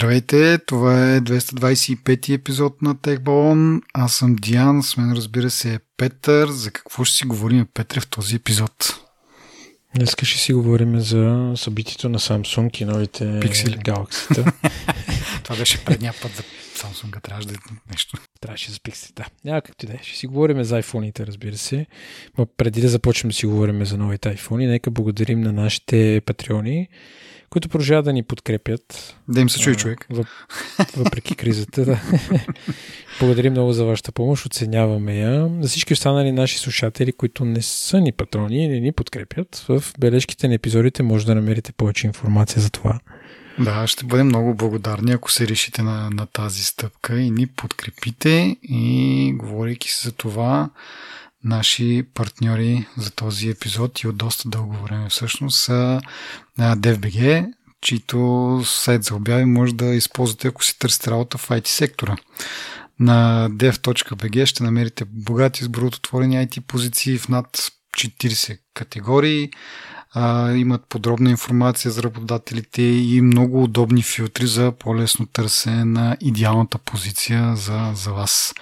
Здравейте, това е 225 епизод на TechBallon. Аз съм Диан, с мен разбира се е Петър. За какво ще си говорим, Петре, в този епизод? Днес ще си говорим за събитието на Samsung и новите Пиксели. Galaxy. Това беше предния път за Samsung, трябваше да е нещо. Трябваше за Pixel, да. Няма както и да е. Ще си говорим за iPhone-ите, разбира се. Но преди да започнем да си говорим за новите iPhone, нека благодарим на нашите патреони, които продължават да ни подкрепят. Да им се чуе човек. Въп, въпреки кризата, да. Благодарим много за вашата помощ, оценяваме я. За всички останали наши слушатели, които не са ни патрони и не ни подкрепят, в бележките на епизодите може да намерите повече информация за това. Да, ще бъдем много благодарни, ако се решите на, на тази стъпка и ни подкрепите и говорейки се за това, наши партньори за този епизод и от доста дълго време всъщност са DFBG, чието сайт за обяви може да използвате, ако си търсите работа в IT сектора. На dev.bg ще намерите богат избор от отворени IT позиции в над 40 категории. А, имат подробна информация за работодателите и много удобни филтри за по-лесно търсене на идеалната позиция за, за вас.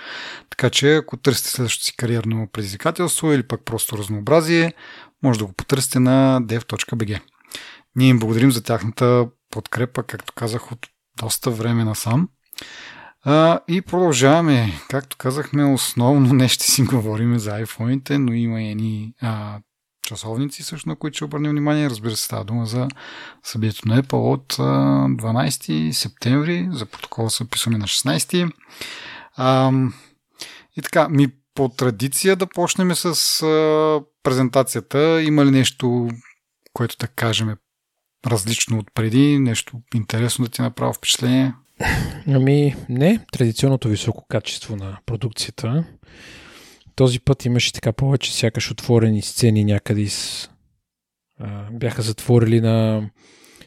Така че, ако търсите следващото си кариерно предизвикателство или пък просто разнообразие, може да го потърсите на dev.bg. Ние им благодарим за тяхната подкрепа, както казах, от доста време насам. А, и продължаваме. Както казахме, основно не ще си говорим за iPhone-ите, но има и едни часовници, също на които ще обърнем внимание. Разбира се, става дума за събитието на Apple от а, 12 септември. За протокола са писани на 16. А, и така, ми по традиция да почнем с а, презентацията. Има ли нещо, което да кажем различно от преди, нещо интересно да ти направи впечатление? Ами не, традиционното високо качество на продукцията. Този път имаше така повече сякаш отворени сцени някъде из... А, бяха затворили на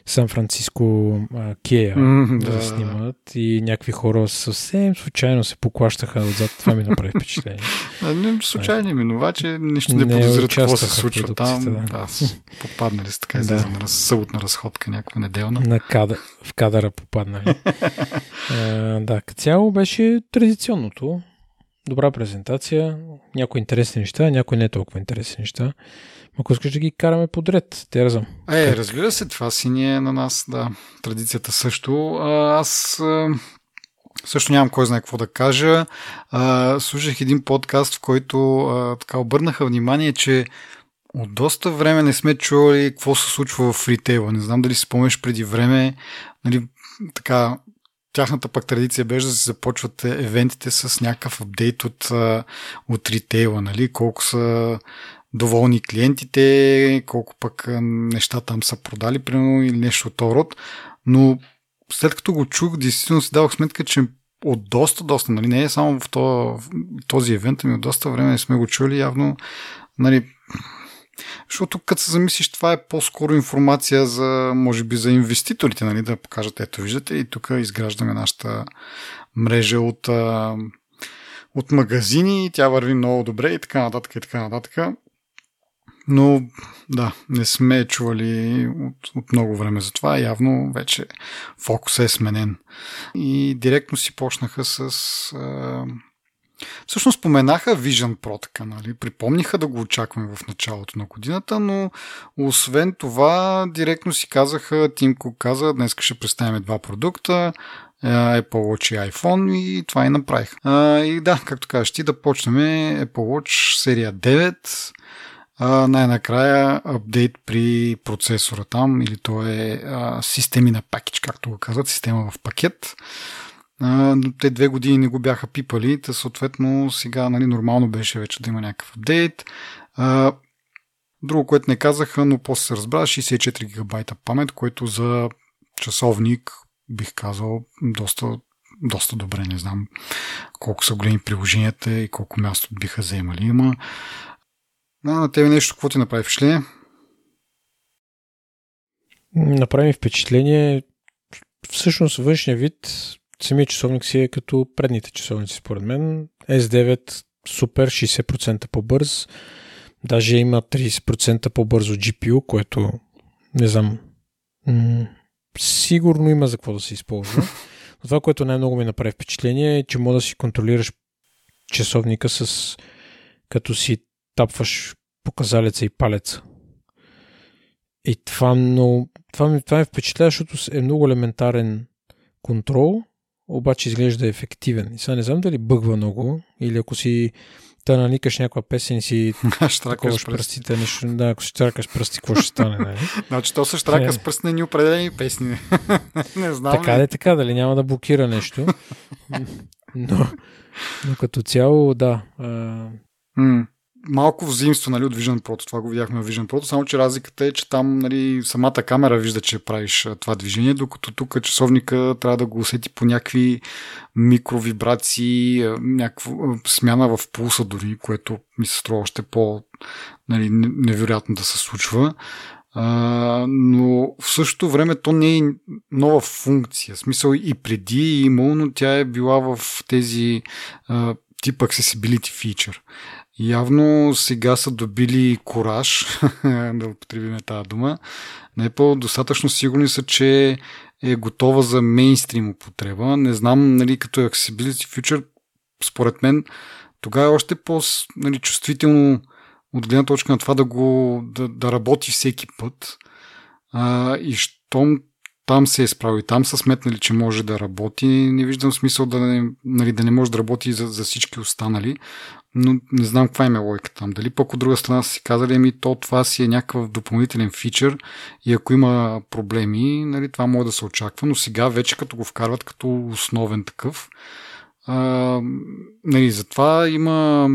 Сан Франциско Кея да, да снимат и някакви хора съвсем случайно се поклащаха отзад. Това ми направи впечатление. Не, случайни минувачи, нищо не, Не подозират какво се случва там. Да. с- попаднали са така Да. да. на съботна разходка, някаква неделна. на када, в кадъра попаднали. а, да, цяло беше традиционното. Добра презентация, някои интересни неща, някои не толкова интересни неща. Ако искаш да ги караме подред, те разъм. Е, разбира се, това си ни е на нас, да. Традицията също. Аз също нямам кой знае какво да кажа. А, слушах един подкаст, в който а, така обърнаха внимание, че от доста време не сме чували какво се случва в ритейла. Не знам дали си спомнеш преди време, нали, така, тяхната пък традиция беше да се започват евентите с някакъв апдейт от, от ритейла, нали, колко са доволни клиентите, колко пък неща там са продали, примерно, или нещо от този род. Но след като го чух, действително си давах сметка, че от доста, доста, нали, не е само в този, в този евент, ами от доста време сме го чули, явно, нали, защото като се замислиш, това е по-скоро информация за, може би, за инвеститорите, нали, да покажат, ето виждате, и тук изграждаме нашата мрежа от, от магазини, тя върви много добре и така нататък и така нататък. Но да, не сме чували от, от много време за това. Явно вече фокусът е сменен. И директно си почнаха с... А... Всъщност споменаха Vision Pro, така, нали? Припомниха да го очакваме в началото на годината, но освен това, директно си казаха, Тимко каза, днес ще представим два продукта, е, Apple Watch и iPhone и това и направих. А, и да, както кажеш ти, да почнем Apple Watch серия 9, а, най-накрая апдейт при процесора там, или то е а, системи на пакет, както го казват, система в пакет. Но те две години не го бяха пипали, та съответно сега нали, нормално беше вече да има някакъв апдейт. Друго, което не казаха, но после се разбра, 64 гигабайта памет, което за часовник бих казал доста, доста добре. Не знам колко са големи приложенията и колко място биха заемали. Има а, на тебе нещо, какво ти направи впечатление? Направи впечатление, всъщност външния вид, самия часовник си е като предните часовници, според мен. S9 супер, 60% по-бърз. Даже има 30% по-бързо GPU, което не знам. м- сигурно има за какво да се използва. Но това, което най-много ми направи впечатление е, че може да си контролираш часовника с като си тапваш показалеца и палеца. И това, много, това, ми, това ми впечатлява, защото е много елементарен контрол, обаче изглежда ефективен. И сега не знам дали бъгва много, или ако си да наникаш някаква песен и си штракаш пръстите, нещо, да, ако си штракаш пръсти, какво ще стане, нали? значи то е. с пръст на ни определени песни. не знам. Така е така, дали няма да блокира нещо. но, но като цяло, да. А малко взаимство нали, от Vision Pro. Това го видяхме в Vision Pro, само че разликата е, че там нали, самата камера вижда, че правиш това движение, докато тук часовника трябва да го усети по някакви микровибрации, някаква смяна в пулса дори, което ми се струва още по нали, невероятно да се случва. А, но в същото време то не е нова функция. В смисъл и преди е имало, но тя е била в тези а, тип accessibility feature. Явно сега са добили кораж, да употребиме тази дума. На Apple достатъчно сигурни са, че е готова за мейнстрим употреба. Не знам, нали, като Accessibility Future, според мен, тогава е още по-чувствително нали, от гледна точка на това да го да, да работи всеки път. А, и щом там се е справил, там са сметнали, че може да работи. Не виждам смисъл да не, нали, да не може да работи за, за всички останали, но не знам каква им е логика там. Дали пък от друга страна са си казали, ами то това си е някакъв допълнителен фичър и ако има проблеми, нали, това може да се очаква, но сега вече като го вкарват като основен такъв, а, нали, затова има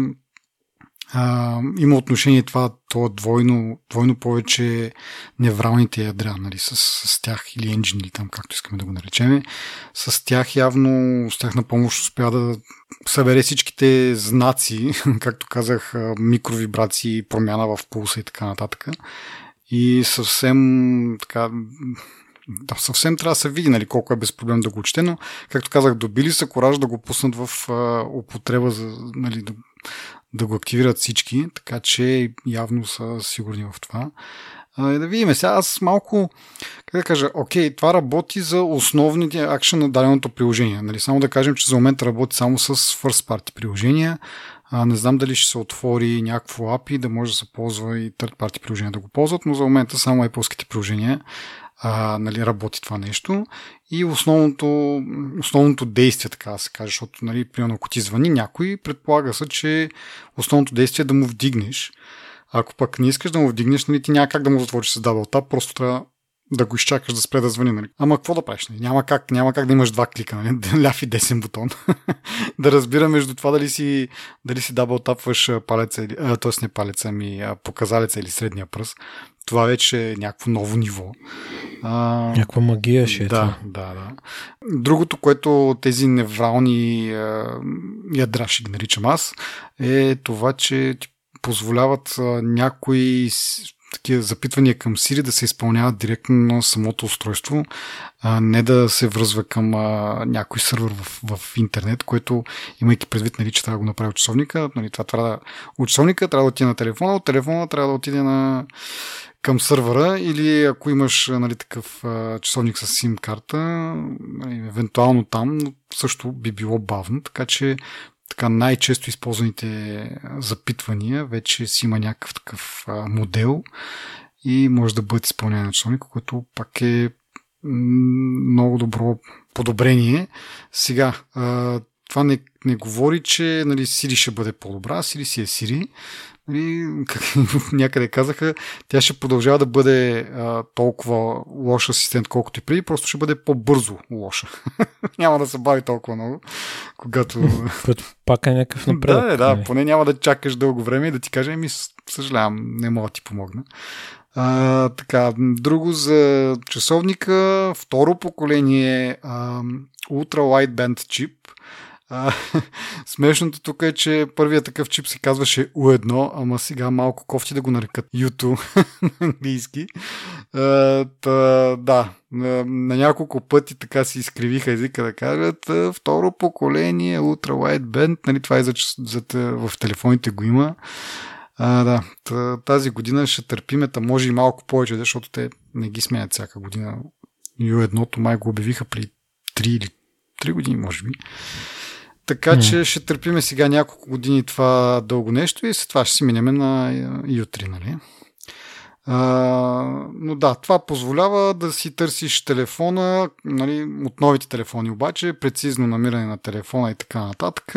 а, има отношение това, това двойно, двойно повече невралните ядра, нали, с, с тях или енджин, или там, както искаме да го наречем. С тях явно, с тях на помощ успя да събере всичките знаци, както казах, микровибрации, промяна в пулса и така нататък. И съвсем така да, съвсем трябва да се види нали, колко е без проблем да го чете, но, както казах, добили са кораж да го пуснат в а, употреба, за, нали, да, да го активират всички, така че явно са сигурни в това. А, да видим сега, аз малко, как да кажа, окей, това работи за основните акшен на даденото приложение. Нали, само да кажем, че за момента работи само с first party приложения. А, не знам дали ще се отвори някакво API да може да се ползва и third party приложения да го ползват, но за момента само Apple приложения а, нали, работи това нещо. И основното, основното действие, така да се каже, защото, нали, примерно, ако ти звъни някой, предполага се, че основното действие е да му вдигнеш. Ако пък не искаш да му вдигнеш, нали, ти няма как да му затвориш с tap, просто трябва да го изчакаш да спре да звъни. Нали? Ама какво да правиш? Нали? Няма, как, няма как да имаш два клика, нали? ляв и десен бутон. да разбира между това дали си, дали си дабл тапваш палеца, т.е. не палеца, ми показалеца или средния пръст това вече е някакво ново ниво. А, Някаква магия ще е да, Да, да. Другото, което тези неврални а, ядра, ще ги наричам аз, е това, че ти позволяват а, някои такива запитвания към Siri да се изпълняват директно на самото устройство, а не да се връзва към а, някой сървър в, в интернет, което имайки предвид, нали, че трябва да го направи от часовника, нали, това трябва да... От часовника трябва да отиде на телефона, от телефона трябва да отиде на към сървъра или ако имаш нали, такъв часовник с SIM карта, нали, евентуално там също би било бавно, така че така най-често използваните запитвания вече си има някакъв такъв модел и може да бъде изпълнение на часовника, което пак е много добро подобрение. Сега, това не, не говори, че нали, Siri ще бъде по-добра. Siri си е Siri. Нали, как, някъде казаха, тя ще продължава да бъде а, толкова лош асистент, колкото и преди, просто ще бъде по-бързо лоша. няма да се бави толкова много, когато... Пак е някакъв напредък. да, да, нали? поне няма да чакаш дълго време и да ти каже, ми съжалявам, не мога да ти помогна. А, така, друго за часовника, второ поколение а, Ultra Wideband чип, а, смешното тук е, че първият такъв чип се казваше U1, ама сега малко кофти да го нарекат U2 на английски. А, та, да, на, няколко пъти така си изкривиха езика да кажат второ поколение Ultra Wideband, нали, това е за, за, в телефоните го има. А, да, тази година ще търпиме, може и малко повече, защото те не ги сменят всяка година U1 май го обявиха при 3 или 3 години, може би. Така mm. че ще търпиме сега няколко години това дълго нещо и след това ще си минеме на U3, нали? А, но да, това позволява да си търсиш телефона, нали, от новите телефони обаче, прецизно намиране на телефона и така нататък.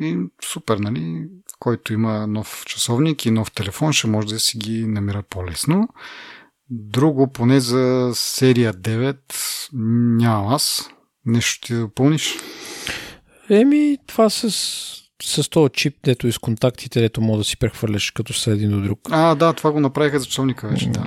И супер, нали? Който има нов часовник и нов телефон, ще може да си ги намира по-лесно. Друго, поне за серия 9, нямам аз. Нещо ти да допълниш? Еми, това с, с този чип, дето из контактите, дето мога да си прехвърляш като са един до друг. А, да, това го направиха за часовника вече, да.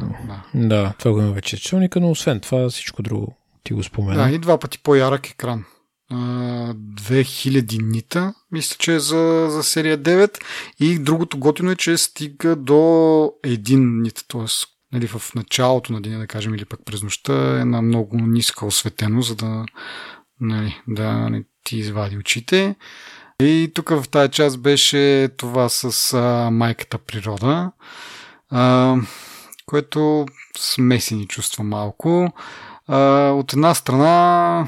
Да, да това го има вече за часовника, но освен това всичко друго ти го спомена. Да, и два пъти по-ярък екран. 2000 нита, мисля, че е за, за серия 9. И другото готино е, че стига до 1 нит, т.е. Нали, в началото на деня, да кажем, или пък през нощта е на много ниска осветено, за да, нали, да не ти извади очите. И тук в тази част беше това с а, майката природа, а, което смесени чувства малко. А, от една страна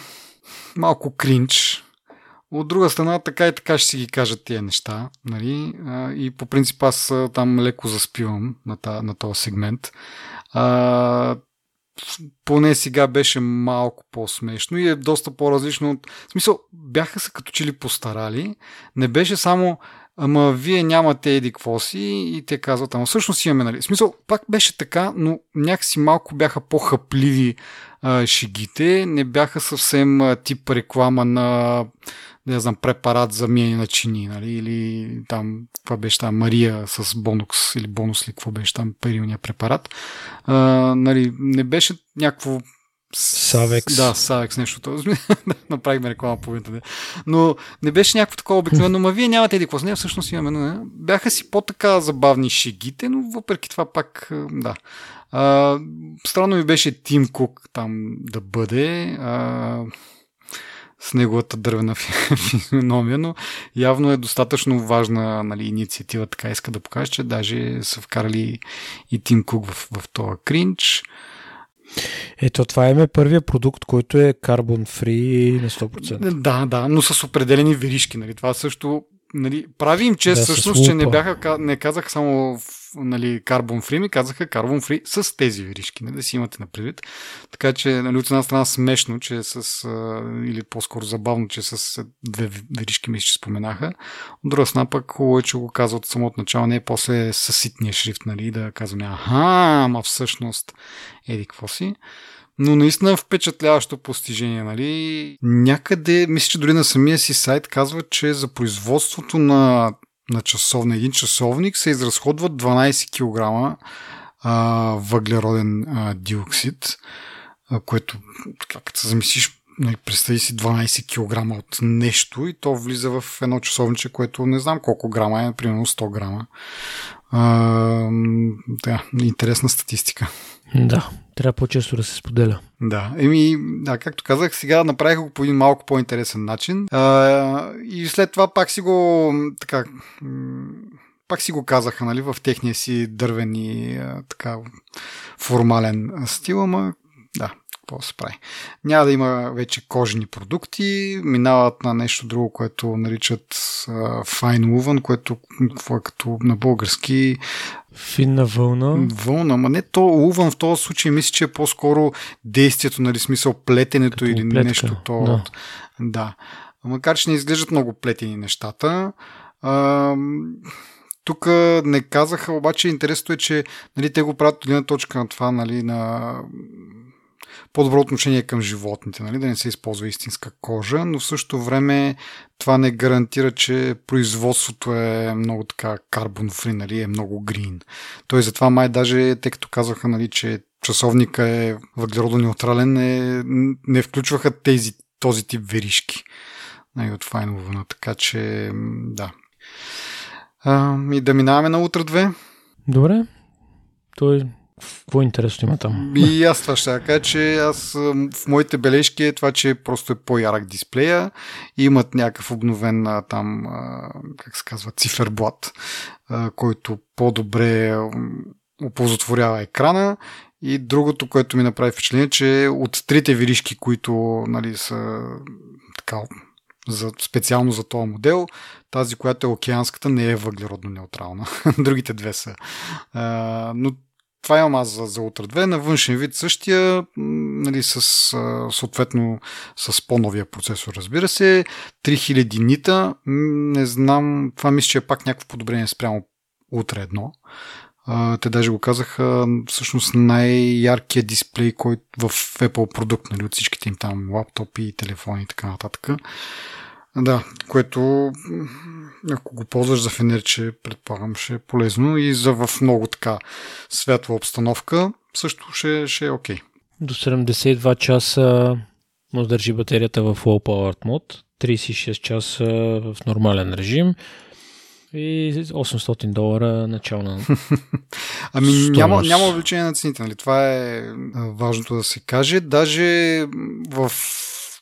малко кринч. От друга страна, така и така ще си ги кажат тия неща. Нали? И по принцип аз там леко заспивам на, та, на този сегмент. А, поне сега беше малко по-смешно и е доста по-различно от... В смисъл, бяха се като че ли постарали. Не беше само ама вие нямате еди какво си и те казват, ама всъщност имаме, нали? В смисъл, пак беше така, но някакси малко бяха по-хъпливи а, шегите, не бяха съвсем а, тип реклама на не знам, препарат за миене на чини, нали? или там, това беше там Мария с бонус или бонус ли, какво беше там перилния препарат. А, нали, не беше някакво Савекс. Да, Савекс, нещо това. Направихме реклама по интернет. Но не беше някакво такова обикновено, ма вие нямате еди. Не, всъщност имаме. Не. Бяха си по-така забавни шегите, но въпреки това пак, да. А, странно ми беше Тим Кук там да бъде. А, с неговата дървена физиономия, но явно е достатъчно важна нали, инициатива, така иска да покаже, че даже са вкарали и Тим Кук в, в този кринч. Ето, това е първия продукт, който е карбон фри на 100%. Да, да, но с определени веришки. Нали. Това също нали, прави им чест, да, всъщност, че не, бяха, не казах само нали, Carbon Free, ми казаха Carbon Free с тези веришки, нали, да си имате на предвид. Така че, нали, от една страна смешно, че с, или по-скоро забавно, че с две веришки ми ще споменаха. От друга страна пък хубаво е, че го казват от самото начало, не е после със ситния шрифт, нали, да казваме, аха, ама всъщност, еди, какво си. Но наистина впечатляващо постижение. Нали? Някъде, мисля, че дори на самия си сайт казва, че за производството на, на, часов, на един часовник се изразходват 12 кг а, въглероден а, диоксид, а, което, така, се замислиш, нали, представи си 12 кг от нещо и то влиза в едно часовниче, което не знам колко грама е, примерно 100 грама. А, да, интересна статистика. Да, трябва по-често да се споделя. Да, еми, да, както казах, сега направих го по един малко по-интересен начин. А, и след това пак си го така пак си го казаха, нали, в техния си дървен и така формален стил, ама какво се прави. Няма да има вече кожени продукти, минават на нещо друго, което наричат uh, fine woven, което какво е като на български Финна вълна. Вълна, ма не то увън в този случай мисля, че е по-скоро действието, нали, смисъл плетенето Като или плетка, нещо то. Да. да. Макар, че не изглеждат много плетени нещата. А, тук не казаха, обаче интересното е, че нали, те го правят от една точка на това, нали, на по-добро отношение към животните, нали? да не се използва истинска кожа, но в същото време това не гарантира, че производството е много така карбон фри, нали? е много грин. Той затова май даже, тъй като казваха, нали, че часовника е въглеродонеутрален, не, не включваха тези, този тип веришки нали, от Файнована. Така че, да. А, и да минаваме на утре 2. Добре. Той какво интересно има там? И аз това ще кажа, че аз в моите бележки е това, че просто е по-ярък дисплея имат някакъв обновен там, как се казва, циферблат, който по-добре оползотворява екрана И другото, което ми направи впечатление, че от трите виришки, които нали, са така, за, специално за този модел, тази, която е океанската, не е въглеродно неутрална. Другите две са. А, но това имам аз за, за Ultra 2. На външен вид същия, нали, с, съответно с по-новия процесор, разбира се. 3000 нита. Не знам, това мисля, че е пак някакво подобрение спрямо Ultra 1. Uh, те даже го казаха всъщност най-яркият дисплей който в Apple продукт, нали, от всичките им там лаптопи телефони и така нататък. Да, което ако го ползваш за фенерче, предполагам, ще е полезно и за в много така светла обстановка също ще, ще е окей. Okay. До 72 часа може държи батерията в Low Power Mode, 36 часа в нормален режим и 800 долара начална. ами няма, няма увеличение на цените, нали? Това е важното да се каже. Даже в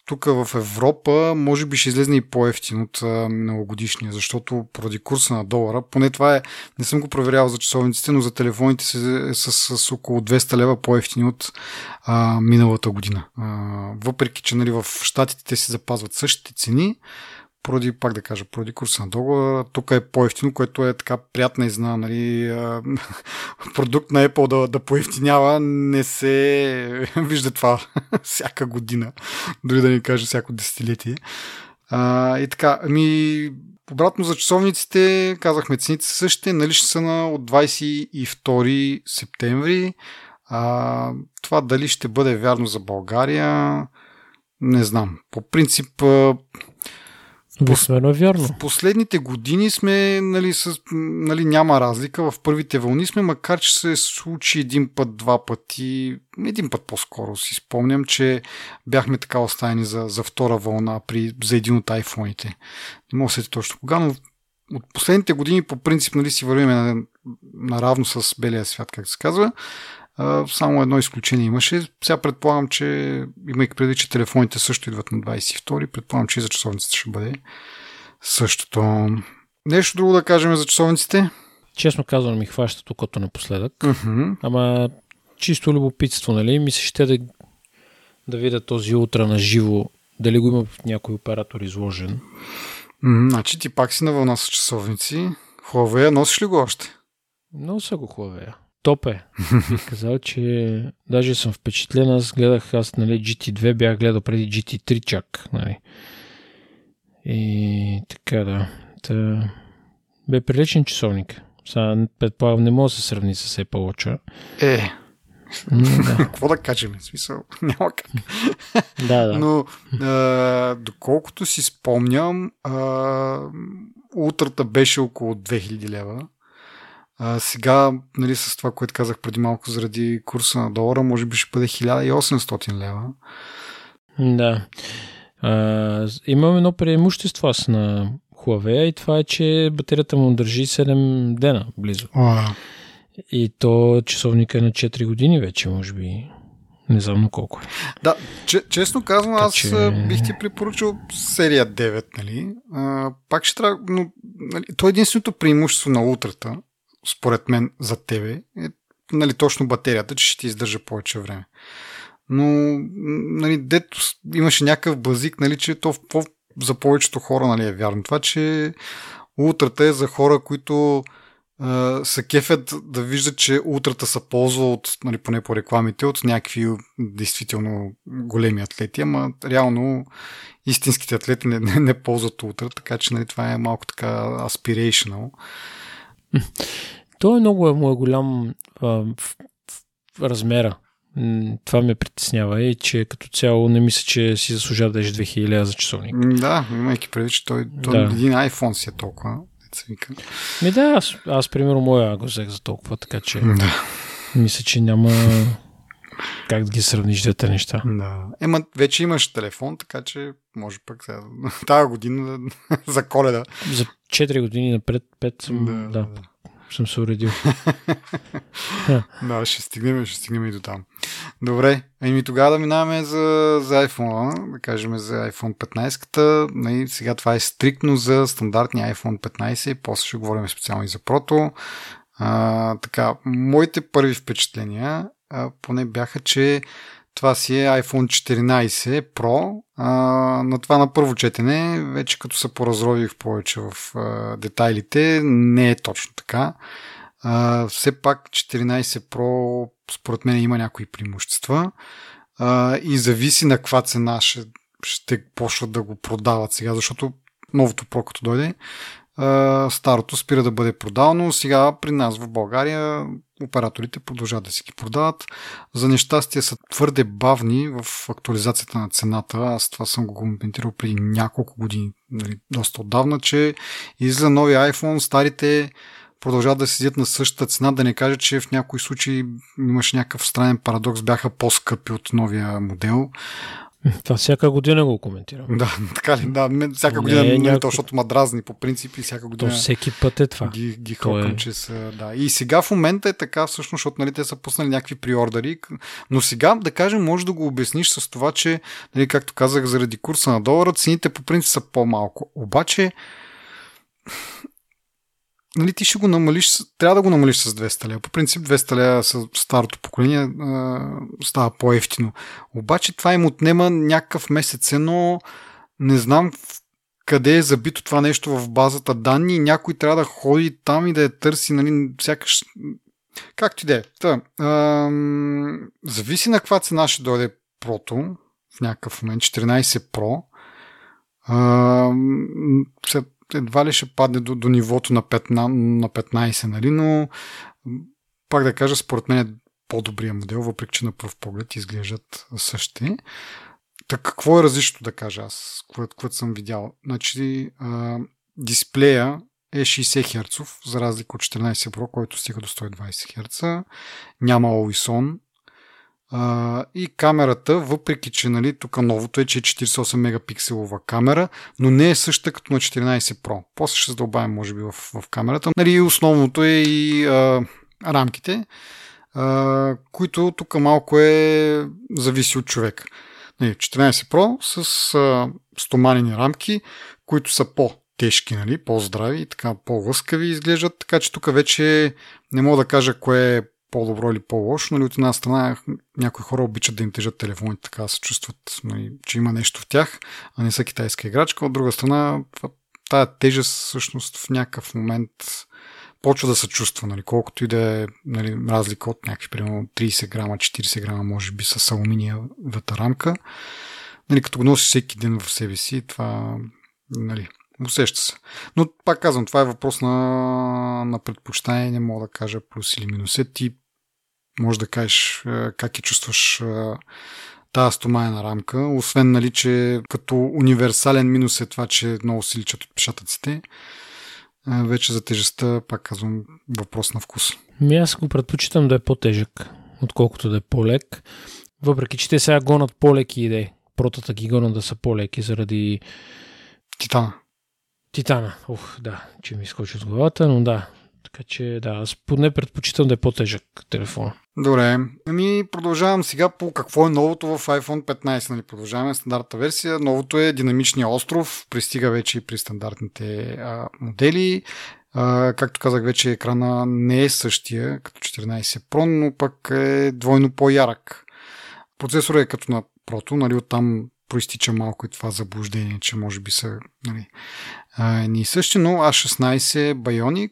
тук в Европа може би ще излезне и по-ефтин от миналогодишния, защото поради курса на долара, поне това е, не съм го проверял за часовниците, но за телефоните е с, с, с около 200 лева по-ефтини от а, миналата година. А, въпреки, че нали, в щатите те си запазват същите цени, поради, пак да кажа, поради курса на договора, тук е по-ефтино, което е така приятна изна, нали, продукт на Apple да, да поевтинява, не се вижда това всяка година, дори да ни кажа всяко десетилетие. А, и така, ами, обратно за часовниците, казахме цените са същите, налични са на от 22 септември. А, това дали ще бъде вярно за България, не знам. По принцип, Обикновено е вярно. В последните години сме, нали, с, нали, няма разлика. В първите вълни сме, макар че се случи един път, два пъти, един път по-скоро си спомням, че бяхме така оставени за, за втора вълна при, за един от айфоните. Не мога да се точно кога, но от последните години по принцип нали, си вървиме наравно с белия свят, как се казва. Само едно изключение имаше. Сега предполагам, че имайки преди, че телефоните също идват на 22, предполагам, че и за часовниците ще бъде същото. Нещо друго да кажем за часовниците? Честно казвам, ми хваща тук като напоследък. Uh-huh. Ама чисто любопитство, нали? Ми се ще да, да видя този утра на живо, дали го има някой оператор изложен. Mm, значи ти пак си на вълна с часовници. Huawei, носиш ли го още? Нося го Huawei топ е. Бих казал, че даже съм впечатлен. Аз гледах, аз нали, GT2 бях гледал преди GT3 чак. Нали. И така да. Та, бе приличен часовник. Сега, предполагам, не мога да се сравни с Apple Watch. Е. Какво да кажем? Смисъл, няма как. да, да. Но, а, доколкото си спомням, а, утрата беше около 2000 лева. А, сега, нали, с това, което казах преди малко заради курса на долара, може би ще бъде 1800 лева. Да. А, имам едно преимущество аз на Huawei и това е, че батерията му държи 7 дена близо. А. И то часовника е на 4 години вече, може би. Не знам на колко е. Да, че, честно казвам, аз че... бих ти препоръчал серия 9, нали? А, пак ще трябва, но нали, то е единственото преимущество на утрата, според мен, за тебе е нали, точно батерията, че ще ти издържа повече време. Но, нали, дето имаше някакъв базик, нали, че то по, за повечето хора нали, е вярно. Това, че утрата е за хора, които Uh, се кефят да виждат, че утрата се ползва от, нали, поне по рекламите, от някакви действително големи атлети, ама реално истинските атлети не, не, не ползват утра, така че нали, това е малко така aspirational. Той е много е, му е голям а, в, в размера. Това ме притеснява и че като цяло не мисля, че си заслужава да 2000 за часовник. Да, имайки преди, че той, той да. един iPhone си е толкова. Ми да, аз, аз примерно моя го взех за толкова, така че да. мисля, че няма как да ги сравниш двете неща. Да. Ема вече имаш телефон, така че може пък сега, тази година за коледа. За 4 години напред, 5 съм, да, да. да съм се уредил. да, ще стигнем, ще стигнем и до там. Добре, ами тогава да минаваме за, за iPhone, да кажем за iPhone 15-та. Нали, сега това е стриктно за стандартния iPhone 15, после ще говорим специално и за Прото. А, така, моите първи впечатления а, поне бяха, че това си е iPhone 14 Pro. А, на това на първо четене, вече като се поразрових повече в а, детайлите, не е точно така. А, все пак 14 Pro според мен има някои преимущества а, и зависи на каква цена ще, ще почват да го продават сега, защото новото Pro като дойде, старото спира да бъде продавано. Сега при нас в България операторите продължават да си ги продават. За нещастие са твърде бавни в актуализацията на цената. Аз това съм го коментирал преди няколко години, нали, доста отдавна, че излиза нови iPhone, старите продължават да седят на същата цена, да не кажа, че в някои случаи имаше някакъв странен парадокс, бяха по-скъпи от новия модел. Това всяка година го коментирам. Да, така ли? Да, всяка година, не, е някакво... то, защото ма дразни по принцип и всяка година. То всеки път е това. Ги, ги хокам, е... че са, да. И сега в момента е така, всъщност, защото нали, те са пуснали някакви приордери, но сега, да кажем, може да го обясниш с това, че, нали, както казах, заради курса на долара, цените по принцип са по-малко. Обаче, нали, ти ще го намалиш, трябва да го намалиш с 200 лева. По принцип 200 лева с старото поколение а, става по-ефтино. Обаче това им отнема някакъв месец, но не знам къде е забито това нещо в базата данни и някой трябва да ходи там и да я търси, нали, сякаш... Както и да е. Зависи на каква цена ще дойде прото в някакъв момент, 14 Pro. А, едва ли ще падне до, до нивото на 15, на 15, нали? но пак да кажа, според мен е по-добрия модел, въпреки че на пръв поглед изглеждат същи. Так какво е различно да кажа аз, което, което съм видял? Значи, а, дисплея е 60 Hz, за разлика от 14 Pro, който стига до 120 Hz. Няма Always On, а, и камерата, въпреки че нали, тук новото е, че е 48 мегапикселова камера, но не е същата като на 14 Pro. После ще задълбаем, може би, в, в камерата. Нали, основното е и а, рамките, а, които тук малко е зависи от човек. Нали, 14 Pro с а, стоманени рамки, които са по тежки, нали, по-здрави и така по-лъскави изглеждат, така че тук вече не мога да кажа кое е по-добро или по-лошо. Нали, от една страна някои хора обичат да им тежат телефоните, така се чувстват, нали, че има нещо в тях, а не са китайска играчка. От друга страна, тая тежест всъщност в някакъв момент почва да се чувства, нали, колкото и да е нали, разлика от някакви, примерно 30 грама, 40 грама, може би с алуминиевата рамка. Нали, като го носи всеки ден в себе си, това нали, Усеща се. Но пак казвам, това е въпрос на, на предпочитание, не мога да кажа плюс или минус. Е, ти може да кажеш е, как я чувстваш е, тази стомайна рамка, освен нали, че като универсален минус е това, че много се личат от пешатъците. Е, вече за тежестта, пак казвам, въпрос на вкус. Ми аз го предпочитам да е по-тежък, отколкото да е по-лек. Въпреки, че те сега гонат по-леки идеи. Протата ги гонат да са по-леки заради... Титана. Титана. Ух, да, че ми изкочи от главата, но да. Така че да, аз поне предпочитам да е по-тежък телефон. Добре. Ами продължавам сега по какво е новото в iPhone 15. Нали? Продължаваме стандартната версия. Новото е динамичния остров. Пристига вече и при стандартните а, модели. А, както казах вече, екрана не е същия като 14 Pro, но пък е двойно по-ярък. Процесорът е като на Pro, нали, оттам проистича малко и това заблуждение, че може би са нали, едни и същи, но A16 е Bionic.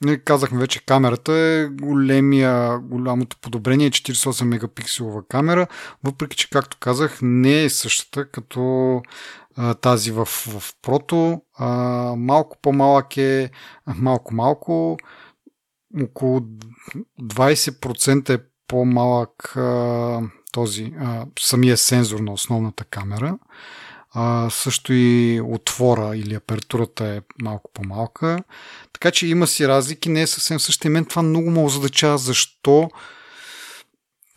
Нали, казахме вече, камерата е големия, голямото подобрение, 48 мегапикселова камера, въпреки че, както казах, не е същата като а, тази в, в Прото. А, малко по-малък е, малко-малко, около 20% е по-малък а, този а, самия сензор на основната камера. А, също и отвора или апертурата е малко по-малка. Така че има си разлики, не е съвсем същия. Мен това много ме озадачава защо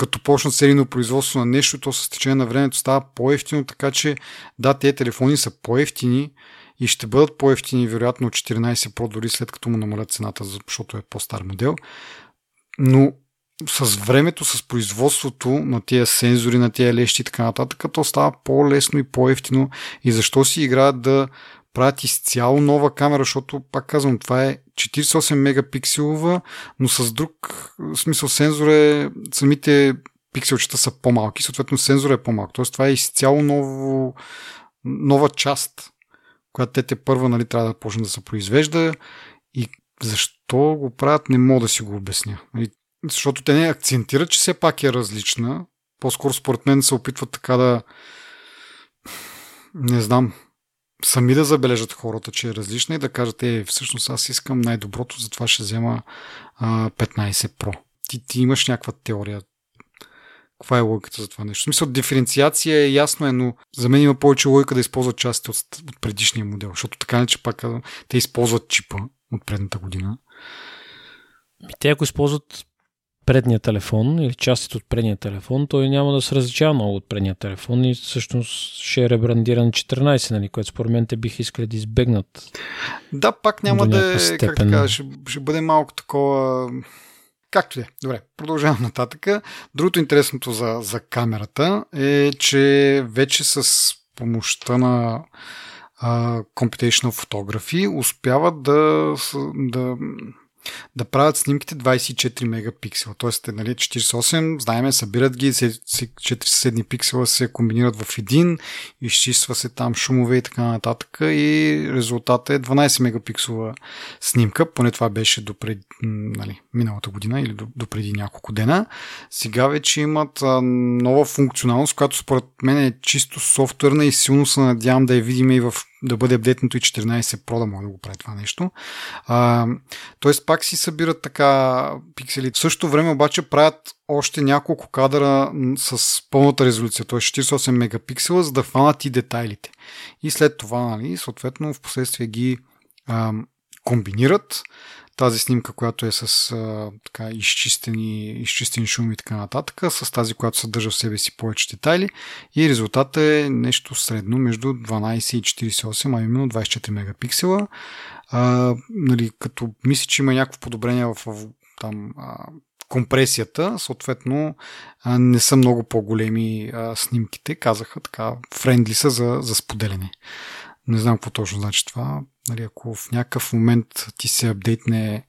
като почнат серийно производство на нещо, то с течение на времето става по-ефтино, така че да, тези телефони са по-ефтини и ще бъдат по-ефтини, вероятно от 14 Pro, дори след като му намалят цената, защото е по-стар модел. Но с времето, с производството на тия сензори, на тия лещи и така нататък, то става по-лесно и по-ефтино. И защо си играят да правят изцяло нова камера, защото, пак казвам, това е 48 мегапикселова, но с друг смисъл сензор е, самите пикселчета са по-малки, съответно сензора е по-малък. Тоест това е изцяло ново, нова част, която те те първа нали, трябва да почне да се произвежда и защо го правят, не мога да си го обясня. Нали, защото те не акцентират, че все пак е различна. По-скоро според мен се опитват така да не знам, сами да забележат хората, че е различна и да кажат, е, всъщност аз искам най-доброто, затова ще взема а, 15 Pro. Ти, ти имаш някаква теория. Каква е логиката за това нещо? В смисъл, диференциация е ясно е, но за мен има повече логика да използват части от, от предишния модел, защото така не, че пак те използват чипа от предната година. Те ако използват предния телефон или частите от предния телефон, той няма да се различава много от предния телефон и всъщност ще е ребрандиран 14, нали, което според мен те бих искали да избегнат. Да, пак няма да е, как така, ще, ще бъде малко такова... Както е. Добре, продължавам нататък. Другото интересното за, за камерата е, че вече с помощта на uh, Computational Photography успяват да, да да правят снимките 24 мегапиксела. Тоест, е, нали, 48, знаеме, събират ги, 4 съседни пиксела се комбинират в един, изчиства се там шумове и така нататък и резултатът е 12 мегапиксела снимка, поне това беше до пред, нали, миналата година или до, до преди няколко дена. Сега вече имат нова функционалност, която според мен е чисто софтуерна и силно се надявам да я видим и в да бъде апдейтнато и 14 Pro да може да го прави това нещо. А, тоест пак си събират така пиксели. В същото време обаче правят още няколко кадра с пълната резолюция, т.е. 48 мегапиксела, за да хванат и детайлите. И след това, нали, съответно, в последствие ги а, комбинират тази снимка, която е с а, така, изчистени, изчистени шуми и така нататък, с тази, която съдържа в себе си повече детайли и резултатът е нещо средно между 12 и 48, а именно 24 мегапиксела. А, нали, като мисля, че има някакво подобрение в, в там, а, компресията, съответно а, не са много по-големи а, снимките, казаха така, френдли са за, за споделяне. Не знам какво точно значи това. Нали, ако в някакъв момент ти се апдейтне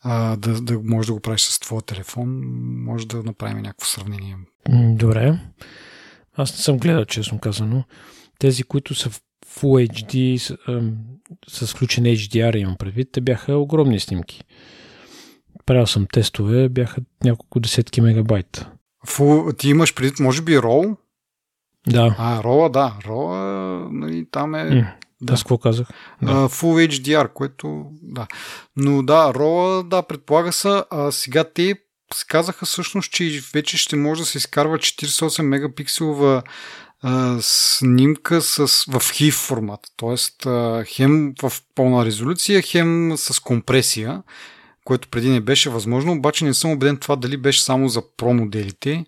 а, да, да можеш да го правиш с твоя телефон, може да направим някакво сравнение. Добре. Аз не съм гледал, честно казано. Тези, които са в Full HD с, с включен HDR имам предвид, те бяха огромни снимки. Правил съм тестове, бяха няколко десетки мегабайта. Фу, ти имаш предвид, може би, RAW? Да. А, RAW, да. RAW, нали, там е... Mm. Да. Аз какво казах? Да. Uh, Full HDR, което да. Но да, RAW, да, предполага се. А сега те казаха всъщност, че вече ще може да се изкарва 48 мегапикселова а, снимка с, в HIF формат. А, хем в пълна резолюция, хем с компресия, което преди не беше възможно, обаче не съм убеден това дали беше само за про моделите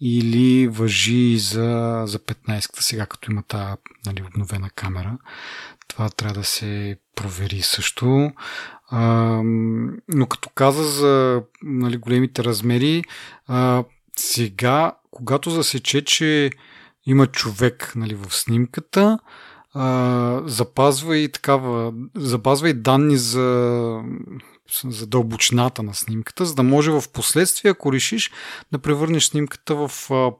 или въжи за, за 15-та, сега като има тази нали, обновена камера. Това трябва да се провери също. А, но като каза за нали, големите размери, а, сега, когато засече, че има човек нали, в снимката, а, запазва и такава, запазва и данни за за дълбочината на снимката, за да може в последствие, ако решиш, да превърнеш снимката в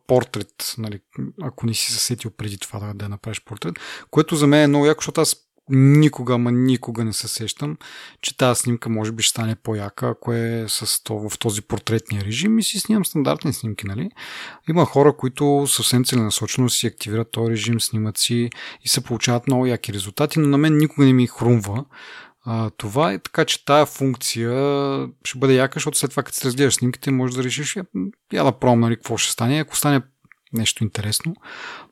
портрет, нали, ако не си засетил преди това да, да направиш портрет, което за мен е много яко, защото аз никога, ма никога не се сещам, че тази снимка може би ще стане по-яка, ако е с то, в този портретния режим и си снимам стандартни снимки, нали? Има хора, които съвсем целенасочено си активират този режим, снимат си и се получават много яки резултати, но на мен никога не ми хрумва а, това е така, че тая функция ще бъде яка, защото след това, като се разгледаш снимките, можеш да решиш, я да пробвам, нали, какво ще стане. Ако стане нещо интересно,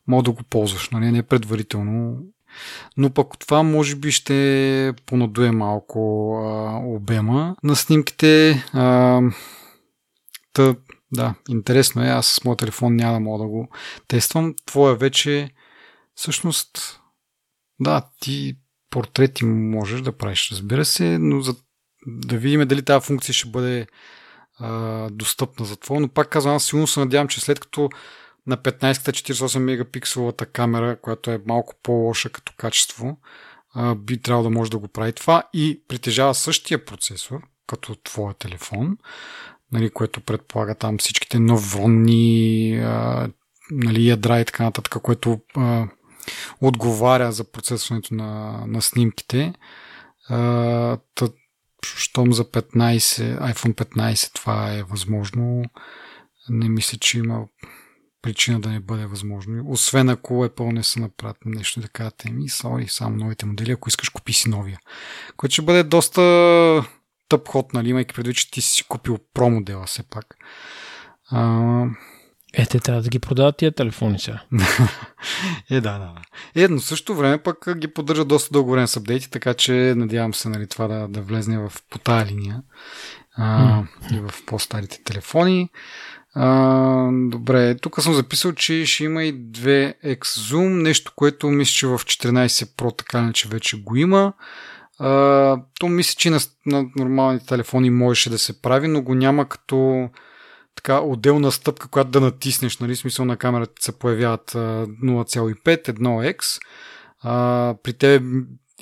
мога да го ползваш, нали, не предварително. Но пък това може би ще понадуе малко а, обема на снимките. А, та, да, интересно е. Аз с моят телефон няма да мога да го тествам. Твоя вече всъщност да, ти портрети можеш да правиш, разбира се, но за да видим дали тази функция ще бъде а, достъпна за това. Но пак казвам, аз силно се надявам, че след като на 15-та 48 мегапикселовата камера, която е малко по-лоша като качество, а, би трябвало да може да го прави това и притежава същия процесор, като твоя телефон, нали, което предполага там всичките невронни а, нали, ядра и така нататък, което а, отговаря за процесването на, на снимките. А, тът, щом за 15, iPhone 15 това е възможно, не мисля, че има причина да не бъде възможно. Освен ако Apple не са направят нещо да кажат, еми, сори, само новите модели, ако искаш купи си новия. Което ще бъде доста тъп ход, нали, имайки предвид, че ти си купил про модела все пак. А... Е, те трябва да ги продават тия телефони сега. е, да, да. Е, но също време пък ги поддържа доста дълго време с апдейти, така че надявам се нали, това да, да влезне в по тая линия а, mm. и в по-старите телефони. А, добре, тук съм записал, че ще има и 2X Zoom, нещо, което мисля, че в 14 Pro така че вече го има. А, то мисля, че на, на нормалните телефони можеше да се прави, но го няма като така отделна стъпка, която да натиснеш, нали, смисъл на камерата се появяват 0,5, 1x. А, при теб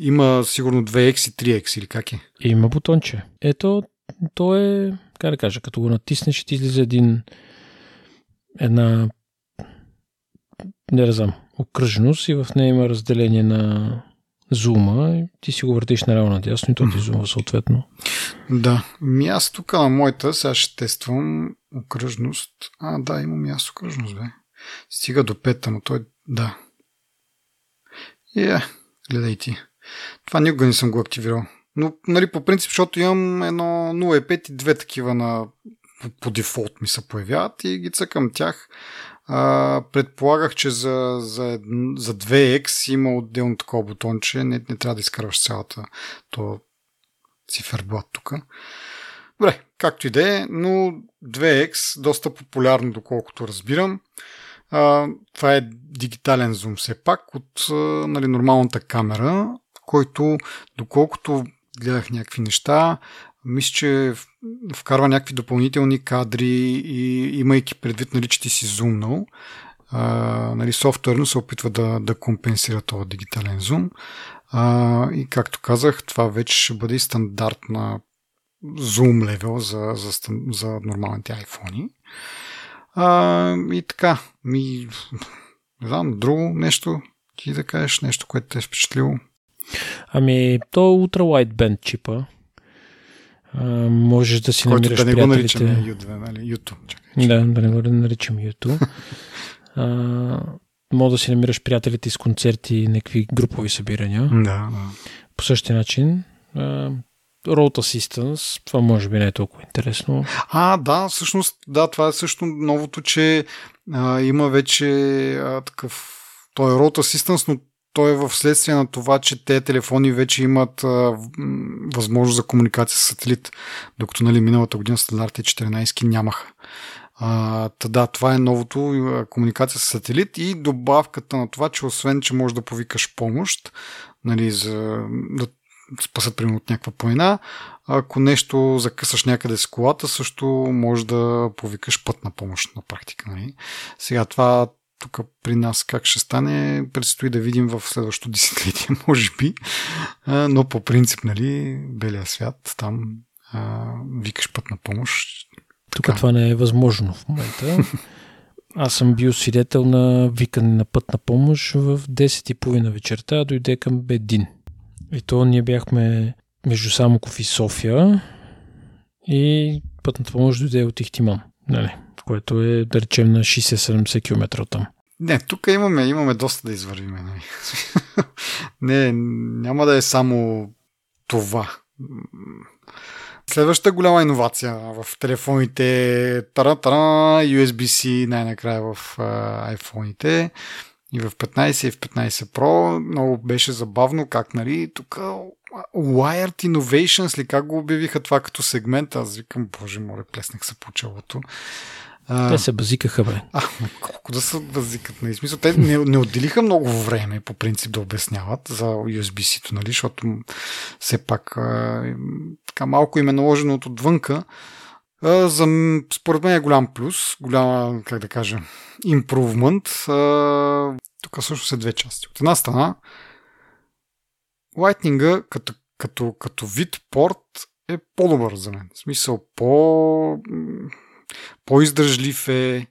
има сигурно 2x и 3x или как е? Има бутонче. Ето, то е, как да кажа, като го натиснеш, ти излиза един една не да знам, окръжност и в нея има разделение на зума и ти си го въртиш наляво надясно и то ти зума съответно. Да. Място тук на моята, сега ще тествам окръжност. А, да, има място окръжност, бе. Стига до пета, но той... Да. Е, yeah, гледай ти. Това никога не съм го активирал. Но, нали, по принцип, защото имам едно 0,5 и две такива на по дефолт ми се появяват и ги цъкам тях. Предполагах, че за, за, за 2X има отделно такова бутонче. Не, не трябва да изкарваш цялата то циферблат тук. Добре, както и да е, но 2X доста популярно, доколкото разбирам. А, това е дигитален зум все пак от нали, нормалната камера, който доколкото гледах някакви неща, мисля, че вкарва някакви допълнителни кадри и имайки предвид, нали, че ти си зумнал, а, нали, софтуерно се опитва да, да компенсира този дигитален зум. А, и както казах, това вече ще бъде стандарт на зум левел за, за, за нормалните iPhone. А, и така, ми, не знам, друго нещо, ти да кажеш нещо, което те е впечатлило. Ами, то е Ultra Wideband чипа, а, можеш да си Който намираш да не го наричаме U2, нали? YouTube. Чакай, Да, да не го наричам YouTube. а, може да си намираш приятелите с концерти и някакви групови събирания. Да, да. По същия начин. А, Road Assistance, това може би не е толкова интересно. А, да, всъщност, да, това е също новото, че а, има вече а, такъв той е Road Assistance, но той е в следствие на това, че те телефони вече имат а, възможност за комуникация с сателит, докато нали, миналата година стандартите 14 нямаха. А, та, това е новото комуникация с сателит и добавката на това, че освен, че можеш да повикаш помощ, нали, за да спасат примерно от някаква планина, ако нещо закъсаш някъде с колата, също може да повикаш пътна помощ на практика. Нали. Сега това тук при нас как ще стане, предстои да видим в следващото десетилетие, може би. Но по принцип, нали, белия свят, там а, викаш път на помощ. Тук така. това не е възможно в момента. Аз съм бил свидетел на викане на път на помощ в 10.30 вечерта, дойде към Бедин. И то ние бяхме между Самоков и София и пътната помощ дойде от Ихтиман. Нали? Което е, да речем, на 60-70 км там. Не, тук имаме, имаме доста да извървим. Нали? не, няма да е само това. Следващата голяма иновация в телефоните тара-тара, USB-C най-накрая в iPhone-ите и в 15 и в 15 Pro. Много беше забавно как, нали, тук Wired Innovations ли, как го обявиха това като сегмент? Аз викам, боже, море, плеснах се по челото. Те се базикаха, бе. А, колко да се базикат, нали? Смисъл, те не, не отделиха много време, по принцип, да обясняват за USB-C-то, нали? Защото все пак а, така малко им е наложено от отвънка. А, за, според мен е голям плюс, голяма, как да кажа. А, тук също са две части. От една страна, Lightning като, като, като вид порт е по-добър за мен. В смисъл, по, по-издържлив е,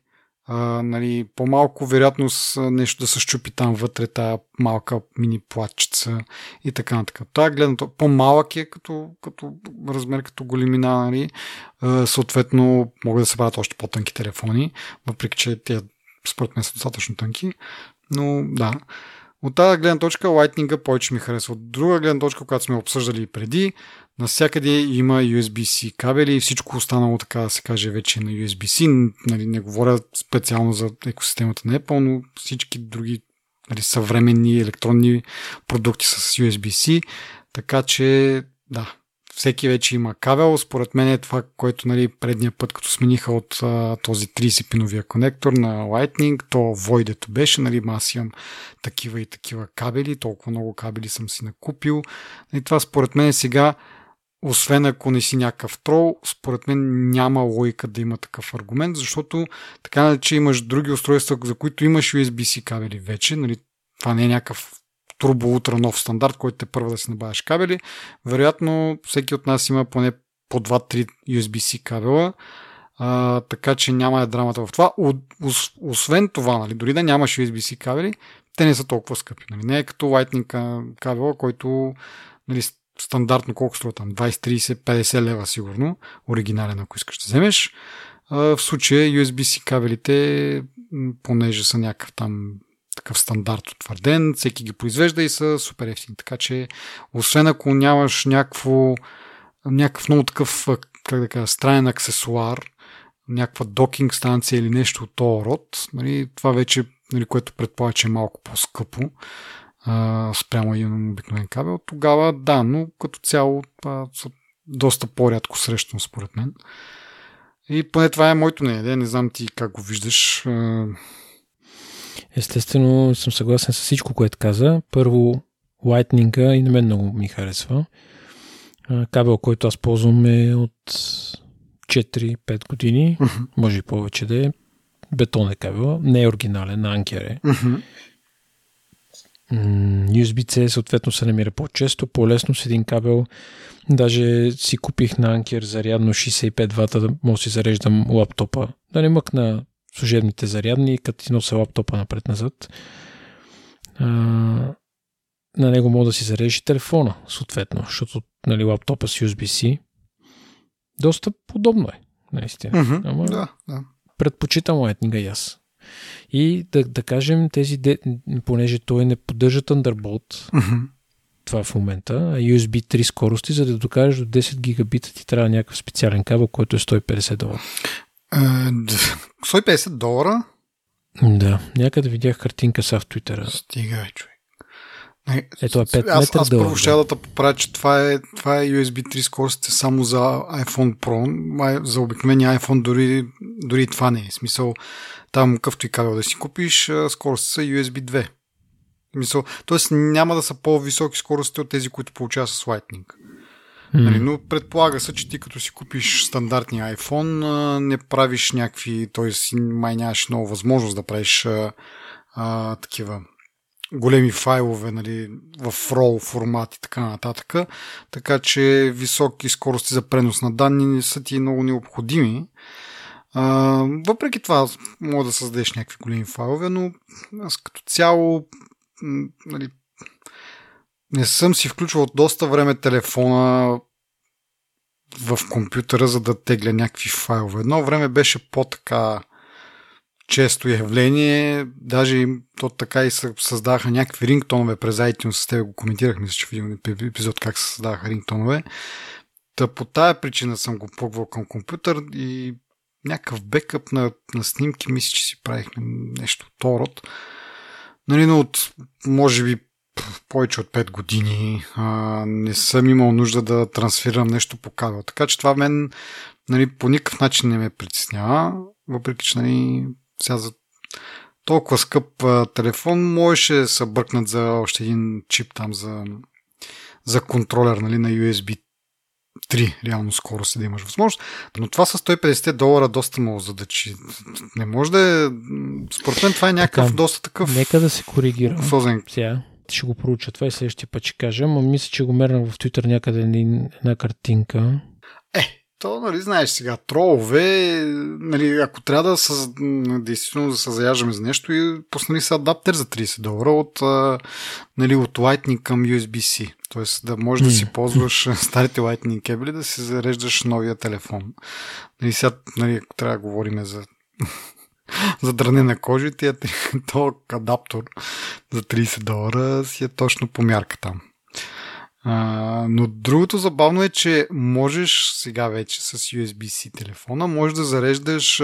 а, нали, по-малко вероятност нещо да се щупи там вътре, тая малка мини платчица и така на така. Това гледам, по-малък е като, като размер, като големина, нали, а, съответно могат да се правят още по-тънки телефони, въпреки че те според мен са достатъчно тънки, но да. От тази гледна точка Lightning повече ми харесва. От друга гледна точка, която сме обсъждали преди, Навсякъде има USB-C кабели и всичко останало, така да се каже, вече на USB-C. Нали, не говоря специално за екосистемата на Apple, но всички други нали, съвременни електронни продукти с USB-C. Така че, да, всеки вече има кабел. Според мен е това, което нали, предния път, като смениха от а, този 30-пиновия конектор на Lightning, то войдето беше, нали, аз имам такива и такива кабели, толкова много кабели съм си накупил. И това според мен сега освен ако не си някакъв трол, според мен няма логика да има такъв аргумент, защото така че имаш други устройства, за които имаш USB-C кабели вече, нали, това не е някакъв турбо ултра нов стандарт, който те първа да си набавяш кабели. Вероятно, всеки от нас има поне по 2-3 USB-C кабела, а, така че няма е драмата в това. освен това, нали, дори да нямаш USB-C кабели, те не са толкова скъпи. Нали. Не е като Lightning кабела, който нали, стандартно колко струва там? 20, 30, 50 лева сигурно, оригинален, ако искаш да вземеш. В случая USB-C кабелите, понеже са някакъв там такъв стандарт утвърден, всеки ги произвежда и са супер ефтини. Така че, освен ако нямаш някакво, някакъв много такъв, как да кажа, странен аксесуар, някаква докинг станция или нещо от този род, нали, това вече, нали, което предполага, че е малко по-скъпо, а, спрямо един обикновен кабел, тогава да, но като цяло това са доста по-рядко срещано според мен. И поне това е моето мнение. Не знам ти как го виждаш. Естествено съм съгласен с всичко, което каза. Първо, Lightning и на мен много ми харесва. Кабел, който аз ползвам е от 4-5 години, uh-huh. може и повече да е. Бетон е кабел, не е оригинален, на Анкер е. Uh-huh. USB-C съответно се намира по-често, по-лесно с един кабел. Даже си купих на Анкер зарядно 65 вата, да мога да си зареждам лаптопа. Да не мъкна служебните зарядни, като ти нося лаптопа напред-назад. На него мога да си зарежеш и телефона, съответно, защото нали, лаптопа с USB-C доста подобно е, наистина. Mm-hmm, Ама да, да. предпочитам Lightning и аз. И да, да кажем, тези, де, понеже той не поддържа Thunderbolt, mm-hmm. това в момента, а USB 3 скорости, за да докажеш до 10 гигабита ти трябва някакъв специален кабел, който е 150 долара. Uh, 150 долара? Да, някъде видях картинка са в Твитъра. Стига, човек. Не, Ето е 5 аз, метра аз първо ще да те поправя, че това е, това е USB 3 скоростите само за iPhone Pro. За обикновени iPhone дори, дори това не е. Смисъл, там какъвто и кабел да си купиш, скоростите са USB 2. Мисъл, тоест няма да са по-високи скорости от тези, които получава с Lightning. Mm. Нали, но предполага се, че ти като си купиш стандартния iPhone, не правиш някакви, т.е. май нямаш много възможност да правиш а, а, такива големи файлове нали, в RAW формат и така нататък. Така че високи скорости за пренос на данни не са ти много необходими. А, въпреки това, мога да създадеш някакви големи файлове, но аз като цяло нали, не съм си включвал доста време телефона в компютъра, за да тегля някакви файлове. Едно време беше по-така често явление, даже то така и създаха някакви рингтонове през iTunes, с тебе го коментирахме, че в един епизод как се създаха рингтонове. Та по тая причина съм го пробвал към компютър и някакъв бекъп на, на снимки, мисля, че си правихме нещо от род. Нали, но от, може би, повече от 5 години а, не съм имал нужда да трансферирам нещо по кабел. Така че това мен нали, по никакъв начин не ме притеснява, въпреки че нали, сега за толкова скъп а, телефон можеше да се бъркнат за още един чип там за, за контролер нали, на USB 3 реално скорост да имаш възможност. Но това с 150 долара доста много задачи. Не може да е... Според мен това е някакъв така, доста такъв... Нека да се коригира. Созен. Сега. Път ще го проуча това и следващия път ще кажа, но мисля, че го мернах в Twitter някъде една картинка. Е, то, нали, знаеш сега, тролове, нали, ако трябва да, съз... действително да се заяждаме за нещо и пуснали са адаптер за 30 долара от, нали, от Lightning към USB-C. Тоест да можеш да си ползваш старите Lightning кабели, да си зареждаш новия телефон. Нали, сега, нали, ако трябва да говорим за за дране на кожи, тия, то адаптор за 30 долара си е точно по мярка там. А, но другото забавно е, че можеш сега вече с USB-C телефона, можеш да зареждаш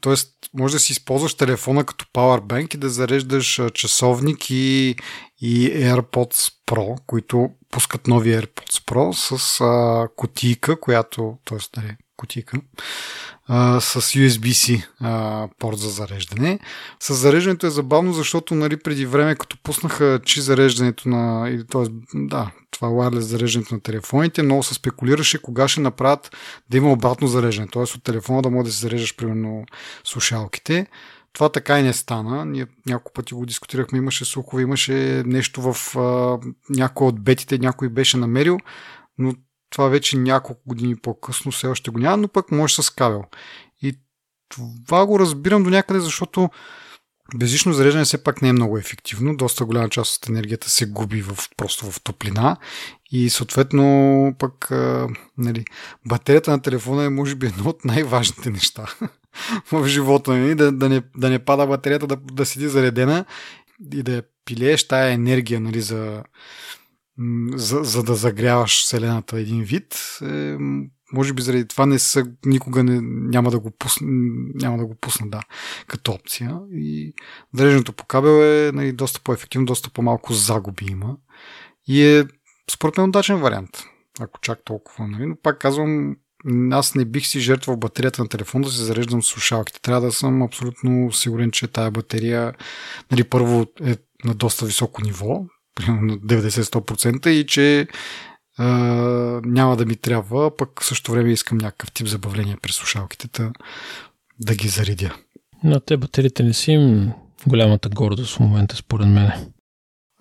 т.е. може да си използваш телефона като Powerbank и да зареждаш часовник и, и AirPods Pro, които пускат нови AirPods Pro с а, кутийка, която, т.е. нали, кутийка, а, с USB-C а, порт за зареждане. С зареждането е забавно, защото нали, преди време, като пуснаха чи зареждането на, или, т.е. да, това wireless зареждането на телефоните, много се спекулираше кога ще направят да има обратно зареждане, т.е. от телефона да може да си зареждаш примерно слушалките. Това така и не стана. Ние няколко пъти го дискутирахме, имаше слухове, имаше нещо в а, някой от бетите, някой беше намерил, но това вече няколко години по-късно все още го няма, но пък може с кабел. И това го разбирам до някъде, защото Безжично зареждане все пак не е много ефективно. Доста голяма част от енергията се губи в, просто в топлина и съответно пък а, нали, батерията на телефона е може би едно от най-важните неща в живота ни. Да, да, не, да не пада батерията, да, да седи заредена и да пилееш тая енергия нали, за, за, за да загряваш Вселената един вид, е, може би заради това не са, никога не, няма да го пусна, няма да го пусна, да, като опция. И зареждането по кабел е нали, доста по-ефективно, доста по-малко загуби има. И е, според мен, удачен вариант, ако чак толкова. Нали? Но пак казвам, аз не бих си жертвал батерията на телефона да се зареждам с слушалките. Трябва да съм абсолютно сигурен, че тая батерия нали, първо е на доста високо ниво, примерно 90-100% и че а, няма да ми трябва, пък в същото време искам някакъв тип забавление през слушалките, да, да ги заредя. На те батериите не си им голямата гордост в момента, според мен.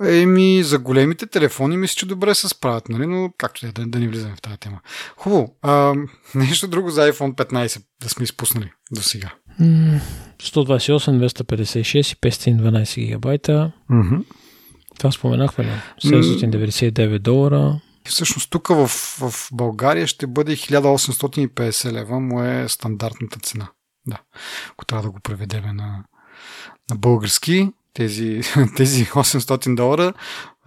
Еми, за големите телефони мисля, че добре се справят, нали? но както е, да, да не влизаме в тази тема. Хубаво. А, нещо друго за iPhone 15 да сме изпуснали до сега. 128, 256 и 512 гигабайта. Mm-hmm. Това споменахме ли? 799 долара. Всъщност тук в, в България ще бъде 1850 лева, му е стандартната цена. Да, ако трябва да го преведеме на, на български, тези, тези 800 долара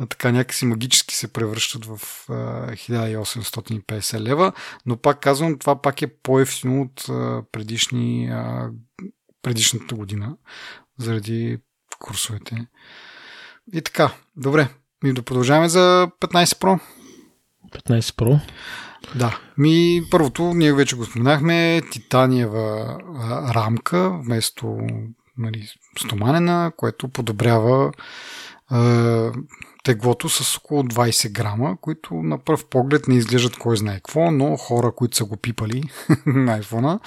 така някакси магически се превръщат в а, 1850 лева, но пак казвам, това пак е по-ефтино от предишни, предишната година, заради курсовете. И така, добре, ми да продължаваме за 15 Pro. 15 Pro. Да. Ми, първото, ние вече го споменахме, титаниева рамка вместо нали, стоманена, което подобрява теглото с около 20 грама, които на пръв поглед не изглеждат кой знае какво, но хора, които са го пипали на iPhone,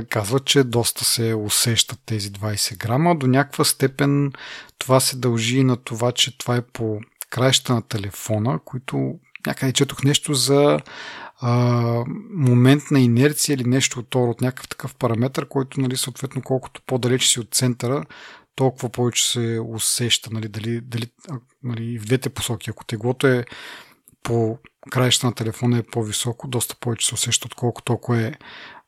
е, казват, че доста се усещат тези 20 грама. До някаква степен това се дължи на това, че това е по краища на телефона, които някъде четох нещо за а, момент на инерция или нещо от от някакъв такъв параметр, който нали, съответно колкото по-далеч си от центъра, толкова повече се усеща, нали, дали, дали нали, в двете посоки. Ако теглото е по краища на телефона е по-високо, доста повече се усеща, отколкото толкова е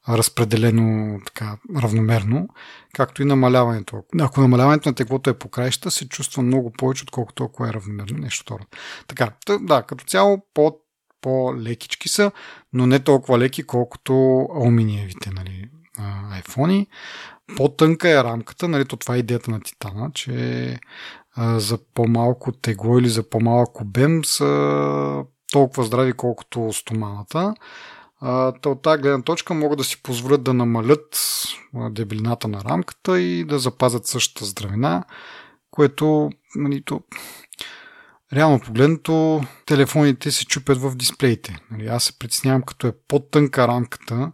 разпределено така равномерно, както и намаляването. Ако намаляването на теглото е по краища, се чувства много повече, отколкото ако е равномерно нещо второ. Така, да, като цяло по, по-лекички са, но не толкова леки, колкото алуминиевите нали, iPhone. По-тънка е рамката, нали, то това е идеята на Титана, че а, за по-малко тегло или за по-малък обем са толкова здрави, колкото стоманата. от тази гледна точка могат да си позволят да намалят дебелината на рамката и да запазят същата здравина, което нали, то, реално погледнато телефоните се чупят в дисплеите. Нали, аз се притеснявам като е по-тънка рамката,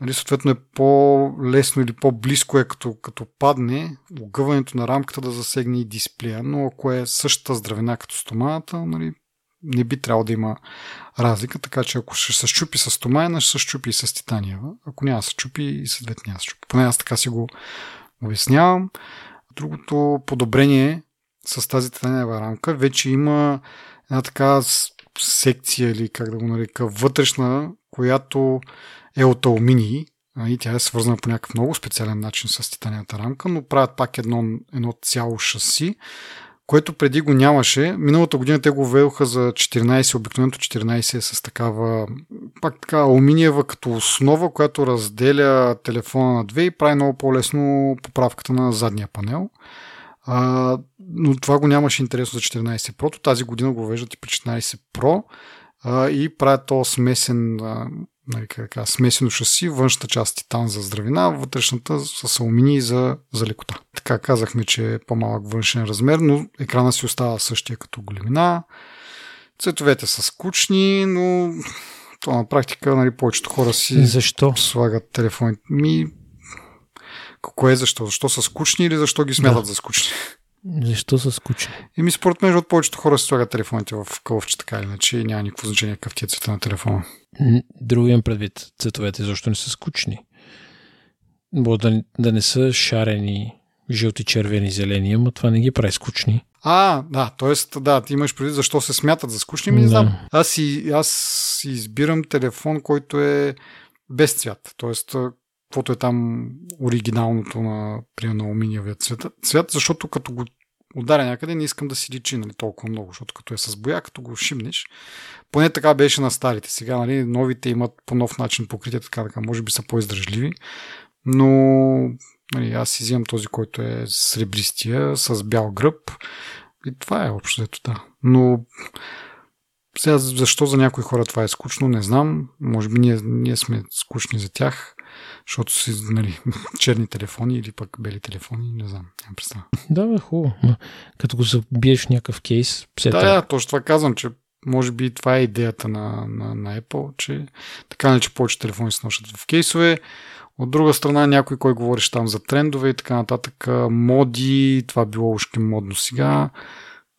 нали, съответно е по-лесно или по-близко е като, като падне огъването на рамката да засегне и дисплея, но ако е същата здравина като стоманата, нали, не би трябвало да има разлика, така че ако ще се щупи с стомаяна, ще се щупи и с титаниева. Ако няма се щупи и с двете няма се щупи. Поне аз така си го обяснявам. Другото подобрение с тази титаниева рамка вече има една така секция или как да го нарека вътрешна, която е от алуминий и тя е свързана по някакъв много специален начин с титаниевата рамка, но правят пак едно, едно цяло шаси, което преди го нямаше. Миналата година те го введоха за 14, обикновеното 14 е с такава, пак така алуминиева като основа, която разделя телефона на две и прави много по-лесно поправката на задния панел. А, но това го нямаше интересно за 14 Pro. Тази година го веждат и при 14 Pro а, и правят то смесен а, нали, така, смесено шаси, външната част титан за здравина, вътрешната с алуминий за, за лекота. Така казахме, че е по-малък външен размер, но екрана си остава същия като големина. Цветовете са скучни, но то на практика нали, повечето хора си защо? слагат телефоните. Ми, какво е защо? Защо са скучни или защо ги смятат да. за скучни? Защо са скучни? Еми, според мен, от повечето хора си слагат телефоните в кълъвче, така иначе, и няма никакво значение какъв ти е цвета на телефона. Друго имам предвид цветовете, защо не са скучни. Бо да, да не са шарени, жълти, червени, зелени, ама това не ги прави скучни. А, да, т.е. да, ти имаш предвид защо се смятат за скучни, ми не да. знам. Аз си, аз си избирам телефон, който е без цвят. Тоест, каквото е там оригиналното на, примерно, алуминиевия цвят, цвят, защото като го ударя някъде, не искам да си личи нали, толкова много, защото като е с боя, като го шимнеш, поне така беше на старите. Сега нали, новите имат по нов начин покритие, така, така може би са по-издържливи, но нали, аз си взимам този, който е сребристия, с бял гръб и това е общо ето да. Но сега защо за някои хора това е скучно, не знам. Може би ние, ние сме скучни за тях защото си нали, черни телефони или пък бели телефони, не знам, нямам представа. Да, бе, хубаво. Като го забиеш в някакъв кейс, все Да, да, точно това казвам, че може би това е идеята на, на, на Apple, че така не, че повече телефони се носят в кейсове. От друга страна, някой, кой говориш там за трендове и така нататък, моди, това било ушки модно сега.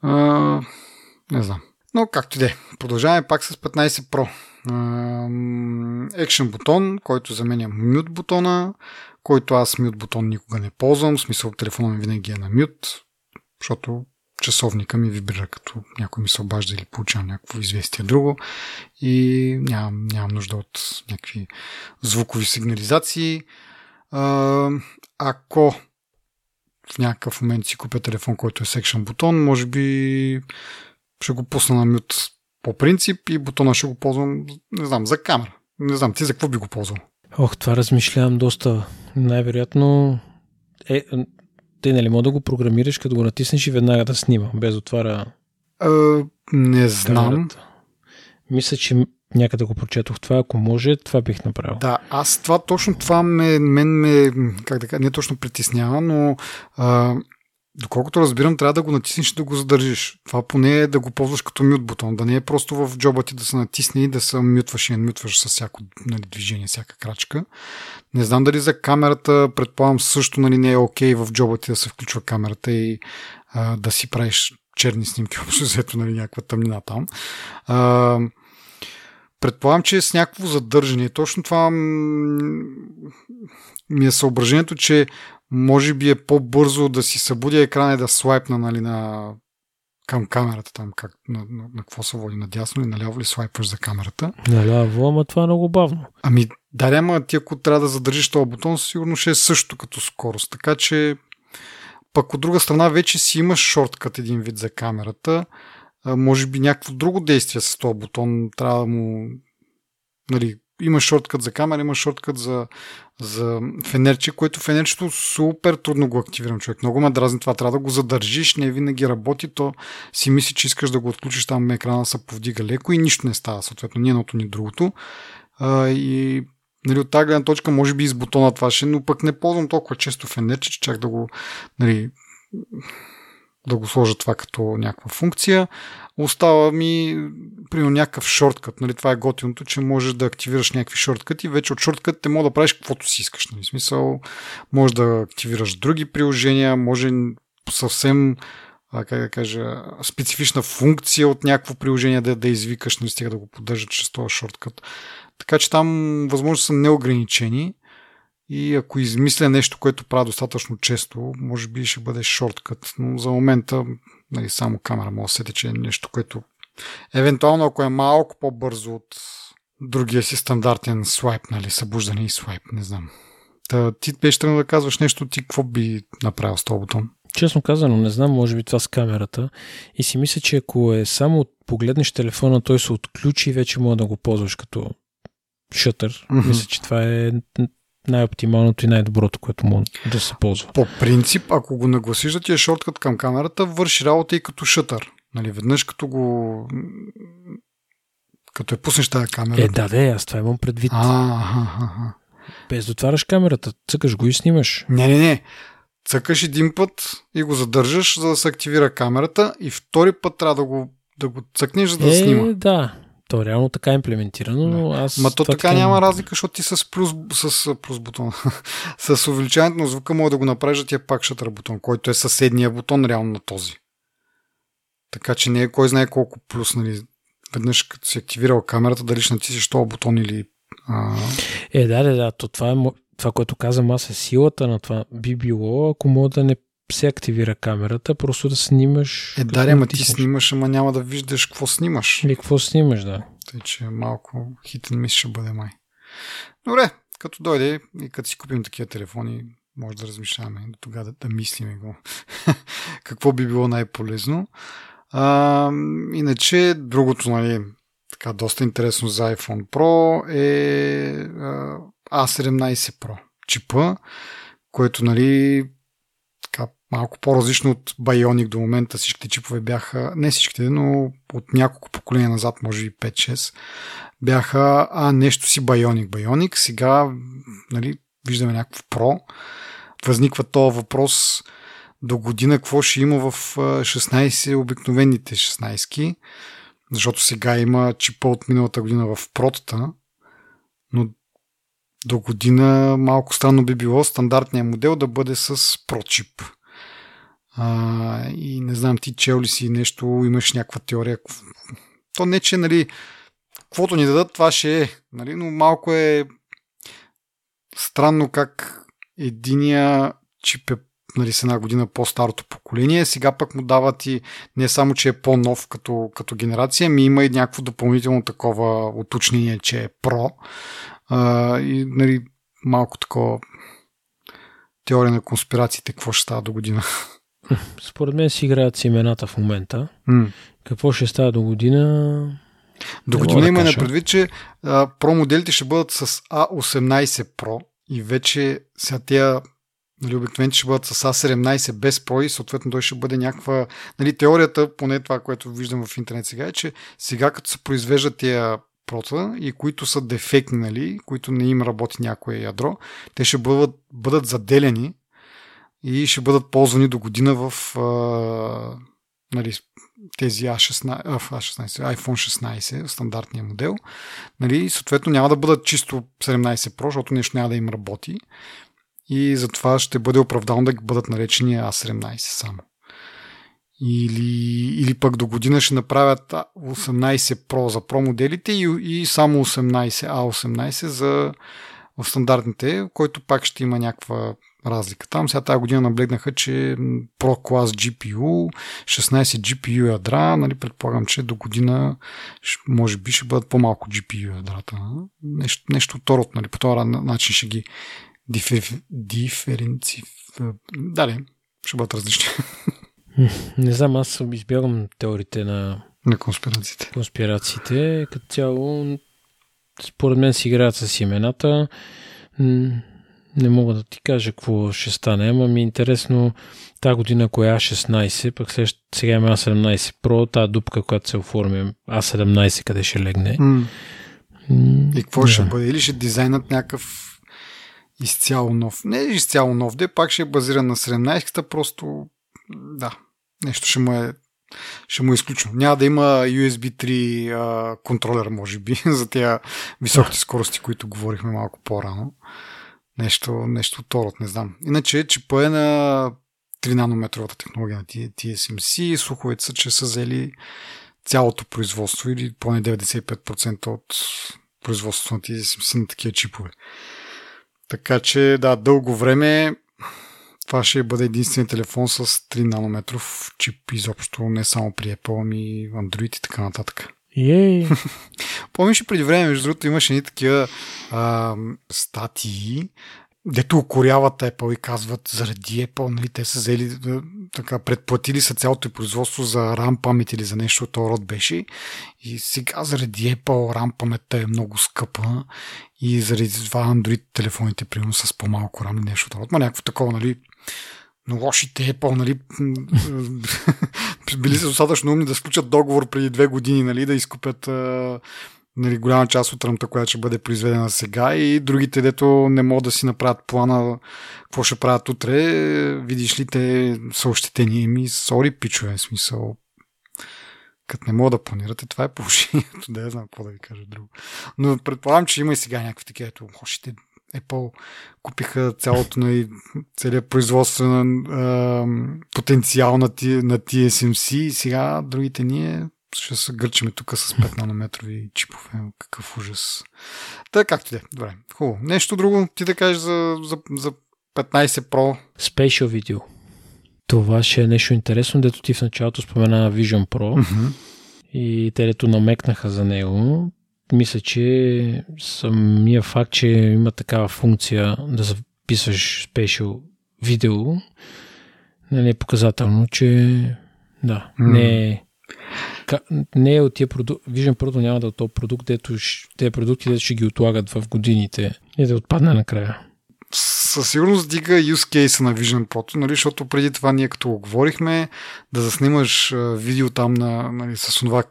А, не знам. Но както и да е. Продължаваме пак с 15 Pro екшен бутон, който заменя мют бутона, който аз мют бутон никога не ползвам, в смисъл телефона ми винаги е на мют, защото часовника ми вибрира, като някой ми се обажда или получавам някакво известие друго. И нямам, нямам нужда от някакви звукови сигнализации. Ако в някакъв момент си купя телефон, който е секшен бутон, може би ще го пусна на мют по принцип и бутона ще го ползвам, не знам, за камера. Не знам, ти за какво би го ползвал? Ох, това размишлявам доста. Най-вероятно е, те нали мога да го програмираш, като го натиснеш и веднага да снима, без отваря а, Не знам. Камерата. Мисля, че някъде го прочетох това. Ако може, това бих направил. Да, аз това точно това ме, мен ме, как да кажа, не точно притеснява, но а, Доколкото разбирам, трябва да го натиснеш и да го задържиш. Това поне е да го ползваш като мют бутон, да не е просто в джоба ти да се натисне и да се мютваш и мютваш с всяко нали, движение, всяка крачка. Не знам дали за камерата, предполагам също нали, не е окей okay в джоба ти да се включва камерата и а, да си правиш черни снимки, общо взето нали, някаква тъмнина там. А, предполагам, че е с някакво задържане. Точно това ми е съображението, че може би е по-бързо да си събудя екрана и да слайпна нали, на, към камерата там, как, на, на, на какво се води, надясно или наляво ли слайпваш за камерата. Наляво, ама това е много бавно. Ами, да, ама ти ако трябва да задържиш този бутон, сигурно ще е също като скорост. Така че, пък от друга страна, вече си имаш шорткът един вид за камерата. А, може би някакво друго действие с този бутон трябва да му нали, има шорткът за камера, има шорткът за, за фенерче, което фенерчето супер трудно го активирам човек. Много ме дразни това. Трябва да го задържиш, не винаги работи, то си мисли, че искаш да го отключиш там екрана се повдига леко и нищо не става. Съответно, ни едното, ни другото. А, и нали, от тази гледна точка, може би и с бутона това ще, но пък не ползвам толкова често фенерче, че чак да го нали, да го сложа това като някаква функция. Остава ми, примерно, някакъв шорткът. Нали? Това е готиното, че можеш да активираш някакви шорткъти. Вече от шорткът те мога да правиш каквото си искаш. Нали? смисъл, може да активираш други приложения, може съвсем как да кажа, специфична функция от някакво приложение да, да извикаш, не стига да го поддържат чрез този шорткът. Така че там възможно са неограничени и ако измисля нещо, което правя достатъчно често, може би ще бъде шорткът, но за момента нали, само камера може да се тече нещо, което евентуално ако е малко по-бързо от другия си стандартен свайп, нали, събуждане и свайп, не знам. Та, ти беше тръгнал да казваш нещо, ти какво би направил с този бутон? Честно казано, не знам, може би това с камерата. И си мисля, че ако е само погледнеш телефона, той се отключи и вече може да го ползваш като шътър. Mm-hmm. Мисля, че това е най-оптималното и най-доброто, което може да се ползва. По принцип, ако го нагласиш да ти е шорткът към камерата, върши работа и като шътър. Нали, веднъж като го като е пуснеш тази камера. Е, да, да, аз това имам предвид. А. Без да отваряш камерата, цъкаш го и снимаш. Не, не, не. Цъкаш един път и го задържаш, за да се активира камерата и втори път трябва да го, да го цъкнеш, за да е, снима. да. То е реално така е имплементирано, но аз... Ма то така няма разлика, защото ти с плюс, с плюс бутон, с увеличаването на звука мога да го направиш, да ти е пак шатър бутон, който е съседния бутон реално на този. Така че не е кой знае колко плюс, нали, веднъж като си активирал камерата, дали ще натиснеш този бутон или... А... Е, да, да, да, то това е това, което казвам аз е силата на това би било, ако мога да не се активира камерата, просто да снимаш. Е, да, ама ти снимаш, ама няма да виждаш какво снимаш. Или какво снимаш, да. Тъй, че малко хитен мис ще бъде май. Добре, като дойде и като си купим такива телефони, може да размишляваме до тогава да, да мислиме го. какво би било най-полезно. А, иначе, другото, нали, така доста интересно за iPhone Pro е а, A17 Pro чипа, който, нали, малко по-различно от Bionic до момента. Всичките чипове бяха, не всичките, но от няколко поколения назад, може и 5-6, бяха а, нещо си Bionic. Bionic сега, нали, виждаме някакво Pro. Възниква този въпрос до година какво ще има в 16 обикновените 16 защото сега има чипа от миналата година в протата, но до година малко странно би било стандартният модел да бъде с прочип. А, и не знам, ти чел ли си нещо, имаш някаква теория. То не, че, нали, каквото ни дадат, това ще е, нали, но малко е странно как единия чип е нали, с една година по-старото поколение. Сега пък му дават и не само, че е по-нов като, като генерация, ми има и някакво допълнително такова уточнение, че е про. А, и нали, малко такова теория на конспирациите, какво ще става до година. Според мен си играят с имената в момента. Mm. Какво ще става до година? До година да има на предвид, че а, Pro моделите ще бъдат с A18 Pro и вече сега тия нали, обикновено ще бъдат с A17 без Pro и съответно той ще бъде някаква... Нали, теорията, поне това, което виждам в интернет сега е, че сега като се произвеждат тия прота и които са дефектни, нали, които не им работи някое ядро, те ще бъдат, бъдат заделени и ще бъдат ползвани до година в а, нали, тези A16, а, A16, iPhone 16, стандартния модел. Нали, съответно няма да бъдат чисто 17 Pro, защото нещо няма да им работи и затова ще бъде оправдано да бъдат наречени A17 само. Или, или пък до година ще направят 18 Pro за Pro моделите и, и само 18 A18 за в стандартните, който пак ще има някаква разлика. Там сега тази година наблегнаха, че Pro клас GPU, 16 GPU ядра, нали, предполагам, че до година може би ще бъдат по-малко GPU ядрата. Нещо, нещо второто, нали, по този начин ще ги дифер... диференци... Дали, ще бъдат различни. Не знам, аз избягам теориите на... На конспирациите. Конспирациите. Като цяло, според мен си играят с имената. Не мога да ти кажа какво ще стане, ама ми е интересно тази година, ако е А16, пък сега има А17 Pro, тази дупка, която се оформи А17, къде ще легне. Mm. И какво ще бъде? Или ще дизайнат някакъв изцяло нов. Не изцяло нов, де пак ще е базиран на 17-та, просто да. нещо ще му е ще му е изключено. Няма да има USB 3 а, контролер, може би, за тези високите скорости, които говорихме малко по-рано. Нещо, нещо второто, не знам. Иначе, чипа е на 3 нанометровата технология на TSMC. Слуховете са, че са взели цялото производство или поне 95% от производството на TSMC на такива чипове. Така че, да, дълго време това ще бъде единствен телефон с 3 нанометров чип изобщо, не само при Apple, ами Android и така нататък. Ей! Помниш преди време, между другото, имаше едни такива а, статии, дето укоряват Apple и казват заради Apple, нали, те са взели, така, предплатили са цялото производство за RAM памет или за нещо от род беше. И сега заради Apple RAM паметта е много скъпа и заради това Android телефоните, примерно с по-малко RAM нещо от род. Ма някакво такова, нали, но лошите Apple, нали, били са достатъчно умни да сключат договор преди две години, нали, да изкупят нали, голяма част от ръмта, която ще бъде произведена сега и другите, дето не могат да си направят плана какво ще правят утре, видиш ли те са ощетени ми, сори пичове, смисъл. Като не мога да планирате, това е положението. Да, я знам какво да ви кажа друго. Но предполагам, че има и сега някакви такива, ето, Apple купиха цялото на целият производствен а, потенциал на, на TSMC и сега другите ние ще се гърчиме тук с 5 нанометрови чипове. Какъв ужас. Така както де. Добре. Хубаво. Нещо друго ти да кажеш за, за, за 15 Pro? Spatial Video. Това ще е нещо интересно, дето ти в началото спомена Vision Pro mm-hmm. и те дето намекнаха за него. Мисля, че самия факт, че има такава функция да записваш Spatial видео, нали, е показателно, че да, mm. не е не е от тия продукти. Vision Pro няма да е от този продукт, дето тези продукти, дето ще ги отлагат в годините и да отпадне накрая. Със сигурност дига use case на Vision Pro, нали, защото преди това ние като го говорихме, да заснимаш видео там на, нали, с това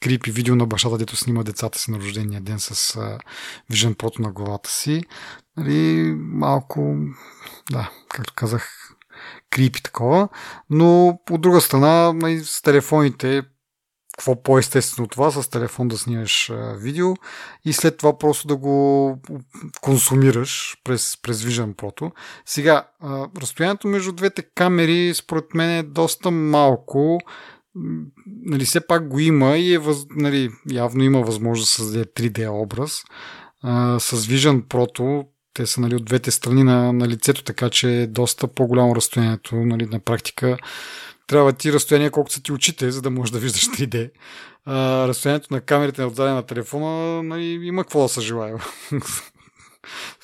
крипи видео на бащата, дето снима децата си на рождения ден с Vision Pro на главата си. Нали, малко, да, както казах, крипи такова, но от друга страна нали, с телефоните какво по-естествено това, с телефон да снимаш видео и след това просто да го консумираш през, през Vision Pro. Сега, разстоянието между двете камери според мен е доста малко. Нали, все пак го има и е въз, нали, явно има възможност да създаде 3D образ. А, с Vision Pro те са нали, от двете страни на, на лицето, така че е доста по-голямо разстоянието. Нали, на практика трябва ти разстояние колкото са ти очите, за да можеш да виждаш 3D. А, разстоянието на камерите отзаде на телефона нали, има какво да се желая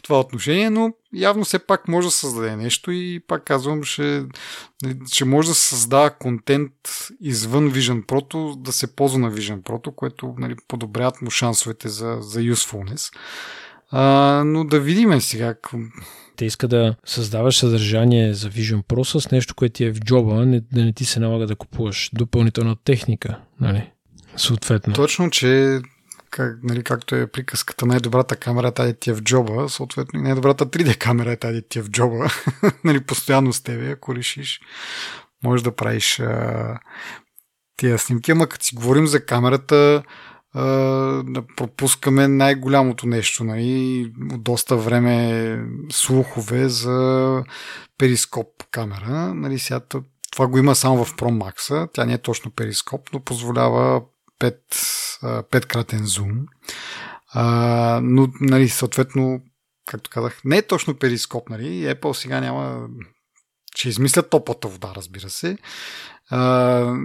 това отношение, но явно все пак може да създаде нещо и пак казвам, ще, нали, ще може да създава контент извън Vision Pro, да се ползва на Vision Pro, което нали, подобряват му шансовете за, за usefulness. А, но да видим сега. Те иска да създаваш съдържание за Vision Pro с нещо, което ти е в джоба, не, да не ти се налага да купуваш допълнителна техника. Нали? Съответно. Точно, че как, нали, както е приказката, най-добрата камера тази ти е в джоба, съответно и най-добрата 3D камера е тази ти е в джоба, нали, постоянно с тебе, ако решиш, можеш да правиш а, тия снимки, ама като си говорим за камерата, да пропускаме най-голямото нещо. Нали? От доста време слухове за перископ камера. Нали? Сега, това го има само в Pro Max. Тя не е точно перископ, но позволява 5, 5-кратен зум. А, но, нали, съответно, както казах, не е точно перископ, нали? Apple сега няма ще измислят топлата вода, разбира се. А,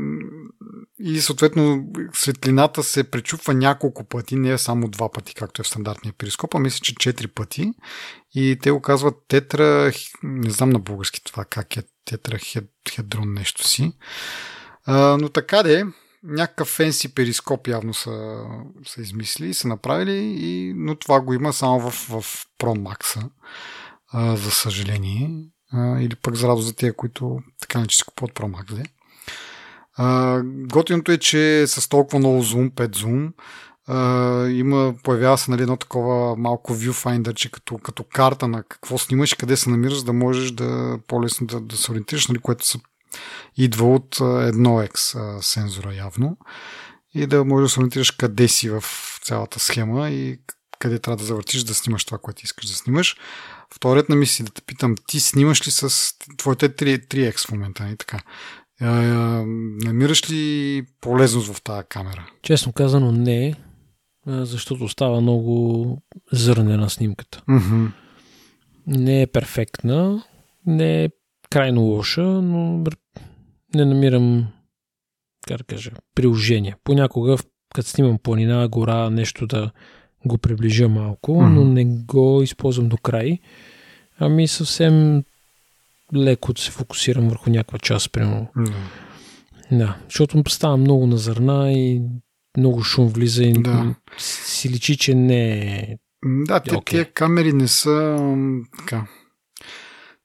и съответно светлината се пречупва няколко пъти, не е само два пъти, както е в стандартния перископ, а мисля, че четири пъти. И те го казват тетра, не знам на български това как е, тетрахедрон нещо си. А, но така де, някакъв фенси перископ явно са, са измислили са направили, и, но това го има само в, в Pro Max, а, за съжаление. А, или пък за радост за тия, които така не че си купуват Pro Max. А, готиното е, че с толкова много зум, 5 зум, а, има, появява се нали, едно такова малко viewfinder, че като, като карта на какво снимаш къде се намираш, да можеш да по-лесно да, да се ориентираш, нали, което са идва от 1X сензора явно и да можеш да се ориентираш къде си в цялата схема и къде трябва да завъртиш да снимаш това, което искаш да снимаш. Вторият на мисли да те питам, ти снимаш ли с твоите 3, 3X в момента, не така? намираш ли полезност в тази камера? Честно казано не, защото става много зърнена снимката. Mm-hmm. Не е перфектна, не е крайно лоша, но не намирам, как да кажа, приложение. Понякога, като снимам планина, гора, нещо да го приближа малко, mm-hmm. но не го използвам до край. Ами съвсем леко да се фокусирам върху някаква част, примерно. Mm-hmm. Да, защото става много на зърна и много шум влиза и да. си личи, че не е Да, те, okay. тези камери не са така,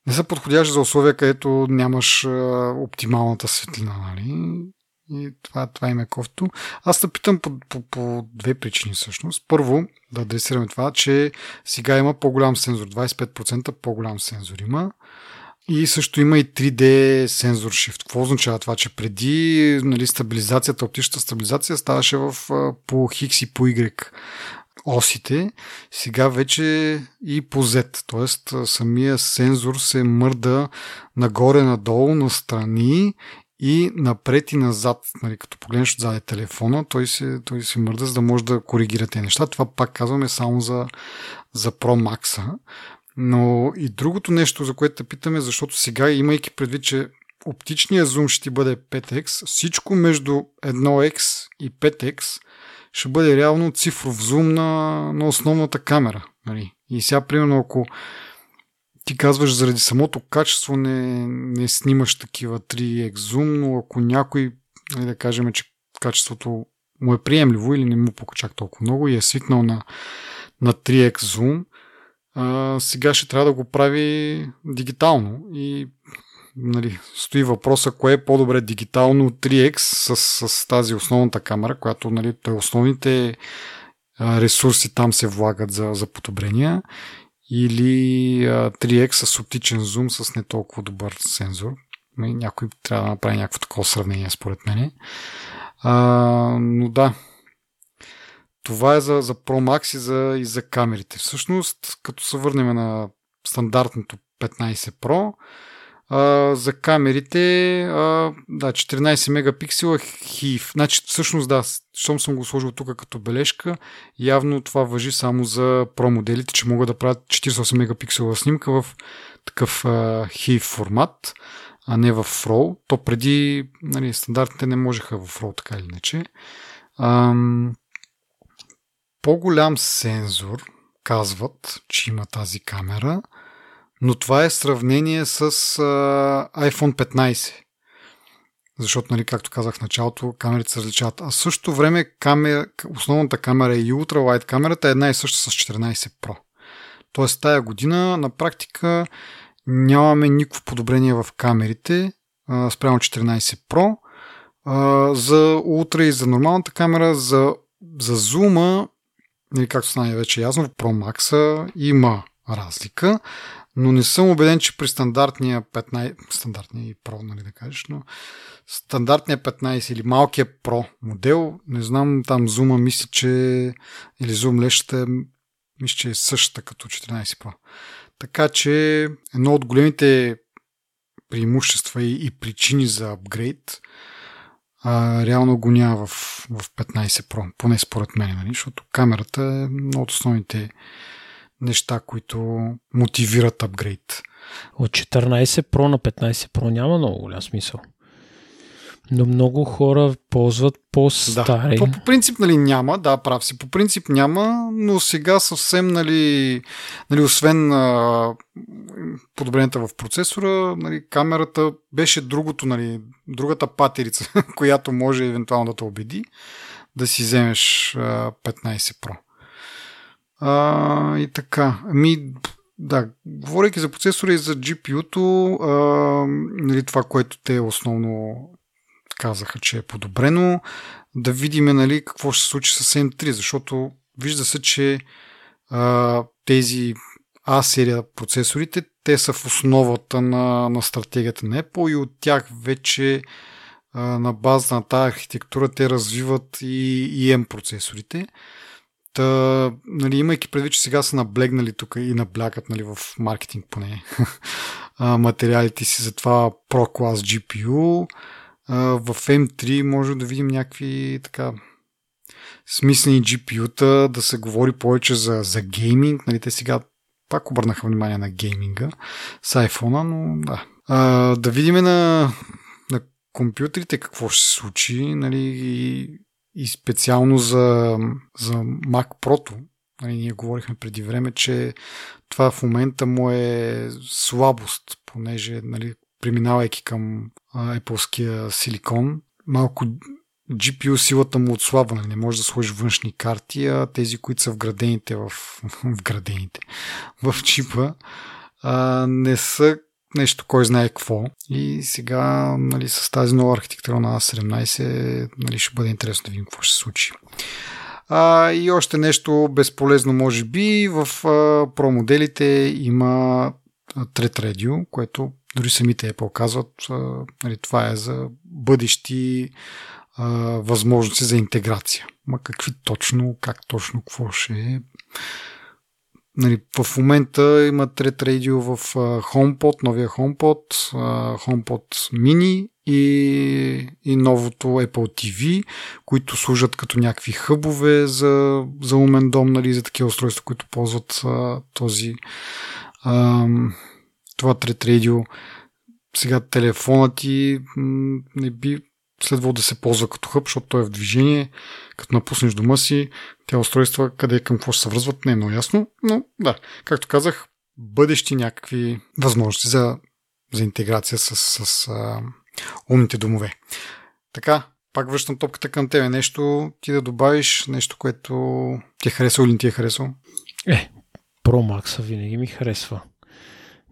не са подходящи за условия, където нямаш а, оптималната светлина, нали? И това, това им е кофто. Аз те питам по, по, по две причини всъщност. Първо, да адресираме това, че сега има по-голям сензор. 25% по-голям сензор има. И също има и 3D сензор shift. Какво означава това? Че преди нали, стабилизацията, оптичната стабилизация ставаше в, по X и по Y осите, сега вече и по Z. Тоест самия сензор се мърда нагоре-надолу, настрани и напред и назад. Нали, като погледнеш отзаде телефона, той се, той се мърда, за да може да коригира тези неща. Това пак казваме само за, за Pro Max. Но и другото нещо, за което те питаме, защото сега, имайки предвид, че оптичният зум ще ти бъде 5x, всичко между 1x и 5x ще бъде реално цифров зум на, на основната камера. Нали? И сега, примерно, ако ти казваш заради самото качество не, не снимаш такива 3x зум, но ако някой, нали да кажем, че качеството му е приемливо или не му пука чак толкова много и е свикнал на, на 3x зум, а, сега ще трябва да го прави дигитално. И нали, стои въпроса кое е по-добре дигитално 3X с, с тази основната камера, която нали, той основните ресурси там се влагат за, за подобрения или 3X с оптичен зум с не толкова добър сензор. Нали, някой трябва да направи някакво такова сравнение според мен. А, но да, това е за, за Pro Max и за, и за камерите. Всъщност, като се върнем на стандартното 15 Pro, а, за камерите, а, да, 14 мегапиксела HIF. Значи, всъщност, да, щом съм го сложил тук като бележка, явно това въжи само за Pro моделите, че могат да правят 48 мегапиксела снимка в такъв а, HIF формат, а не в RAW. То преди, нали, стандартните не можеха в RAW, така или иначе. Ам, по-голям сензор, казват, че има тази камера, но това е сравнение с а, iPhone 15. Защото, нали, както казах в началото, камерите се различават. А в същото време камера, основната камера и ултралайт камерата е една и съща с 14 Pro. Тоест тая година на практика нямаме никакво подобрение в камерите а, спрямо 14 Pro. А, за ултра и за нормалната камера, за, за зума нали, както стана вече ясно, в Pro Max има разлика, но не съм убеден, че при стандартния 15, стандартния и Pro, нали да кажеш, но стандартния 15 или малкия Pro модел, не знам, там зума мисля, че или зум лещата мисля, че е същата като 14 Pro. Така че едно от големите преимущества и, и причини за апгрейд а, реално го няма в, в 15 Pro, поне според мен, нали? защото камерата е едно от основните неща, които мотивират апгрейд. От 14 Pro на 15 Pro няма много голям смисъл но много хора ползват по-стари. Да, по, по принцип нали, няма, да, прав си. По принцип няма, но сега съвсем, нали, нали освен а, подобренията в процесора, нали, камерата беше другото, нали, другата патерица, която може евентуално да те убеди да си вземеш а, 15 Pro. А, и така, ми, да, говорейки за процесора и за GPU-то, а, нали, това, което те основно казаха, че е подобрено. Да видим нали, какво ще се случи с M3, защото вижда се, че а, тези А серия процесорите, те са в основата на, на стратегията на Apple и от тях вече а, на база на тази архитектура те развиват и, и M процесорите. Та, нали, имайки предвид, че сега са наблегнали тук и наблягат нали, в маркетинг поне материалите си за това Pro Class GPU, в M3 може да видим някакви така смислени GPU-та, да се говори повече за, за гейминг. Нали, те сега пак обърнаха внимание на гейминга с iPhone, но да. А, да видим на, на компютрите какво ще се случи нали, и, и специално за, за Mac Pro. Нали, ние говорихме преди време, че това в момента му е слабост, понеже нали, преминавайки към Apple-ския силикон, малко GPU силата му отслабва, нали? не може да сложи външни карти, а тези, които са вградените в, вградените в чипа, а, не са нещо, кой знае какво. И сега нали, с тази нова архитектура на A17 нали, ще бъде интересно да видим какво ще се случи. А, и още нещо безполезно може би. В а, Pro моделите има Thread Radio, което дори самите Apple казват, нали, това е за бъдещи а, възможности за интеграция. Ма какви точно, как точно, какво ще е. Нали, в момента има Thread Radio в HomePod, новия HomePod, HomePod Mini и, и новото Apple TV, които служат като някакви хъбове за, за умен дом, нали, за такива устройства, които ползват а, този а, това Thread Radio. Сега телефонът ти не би следвало да се ползва като хъб, защото той е в движение. Като напуснеш дома си, тя устройства къде и към какво ще се връзват, не е много ясно. Но да, както казах, бъдещи някакви възможности за, за интеграция с, с а, умните домове. Така, пак връщам топката към тебе. Нещо ти да добавиш, нещо, което ти е харесало или не ти е харесало? Е, Pro Max винаги ми харесва.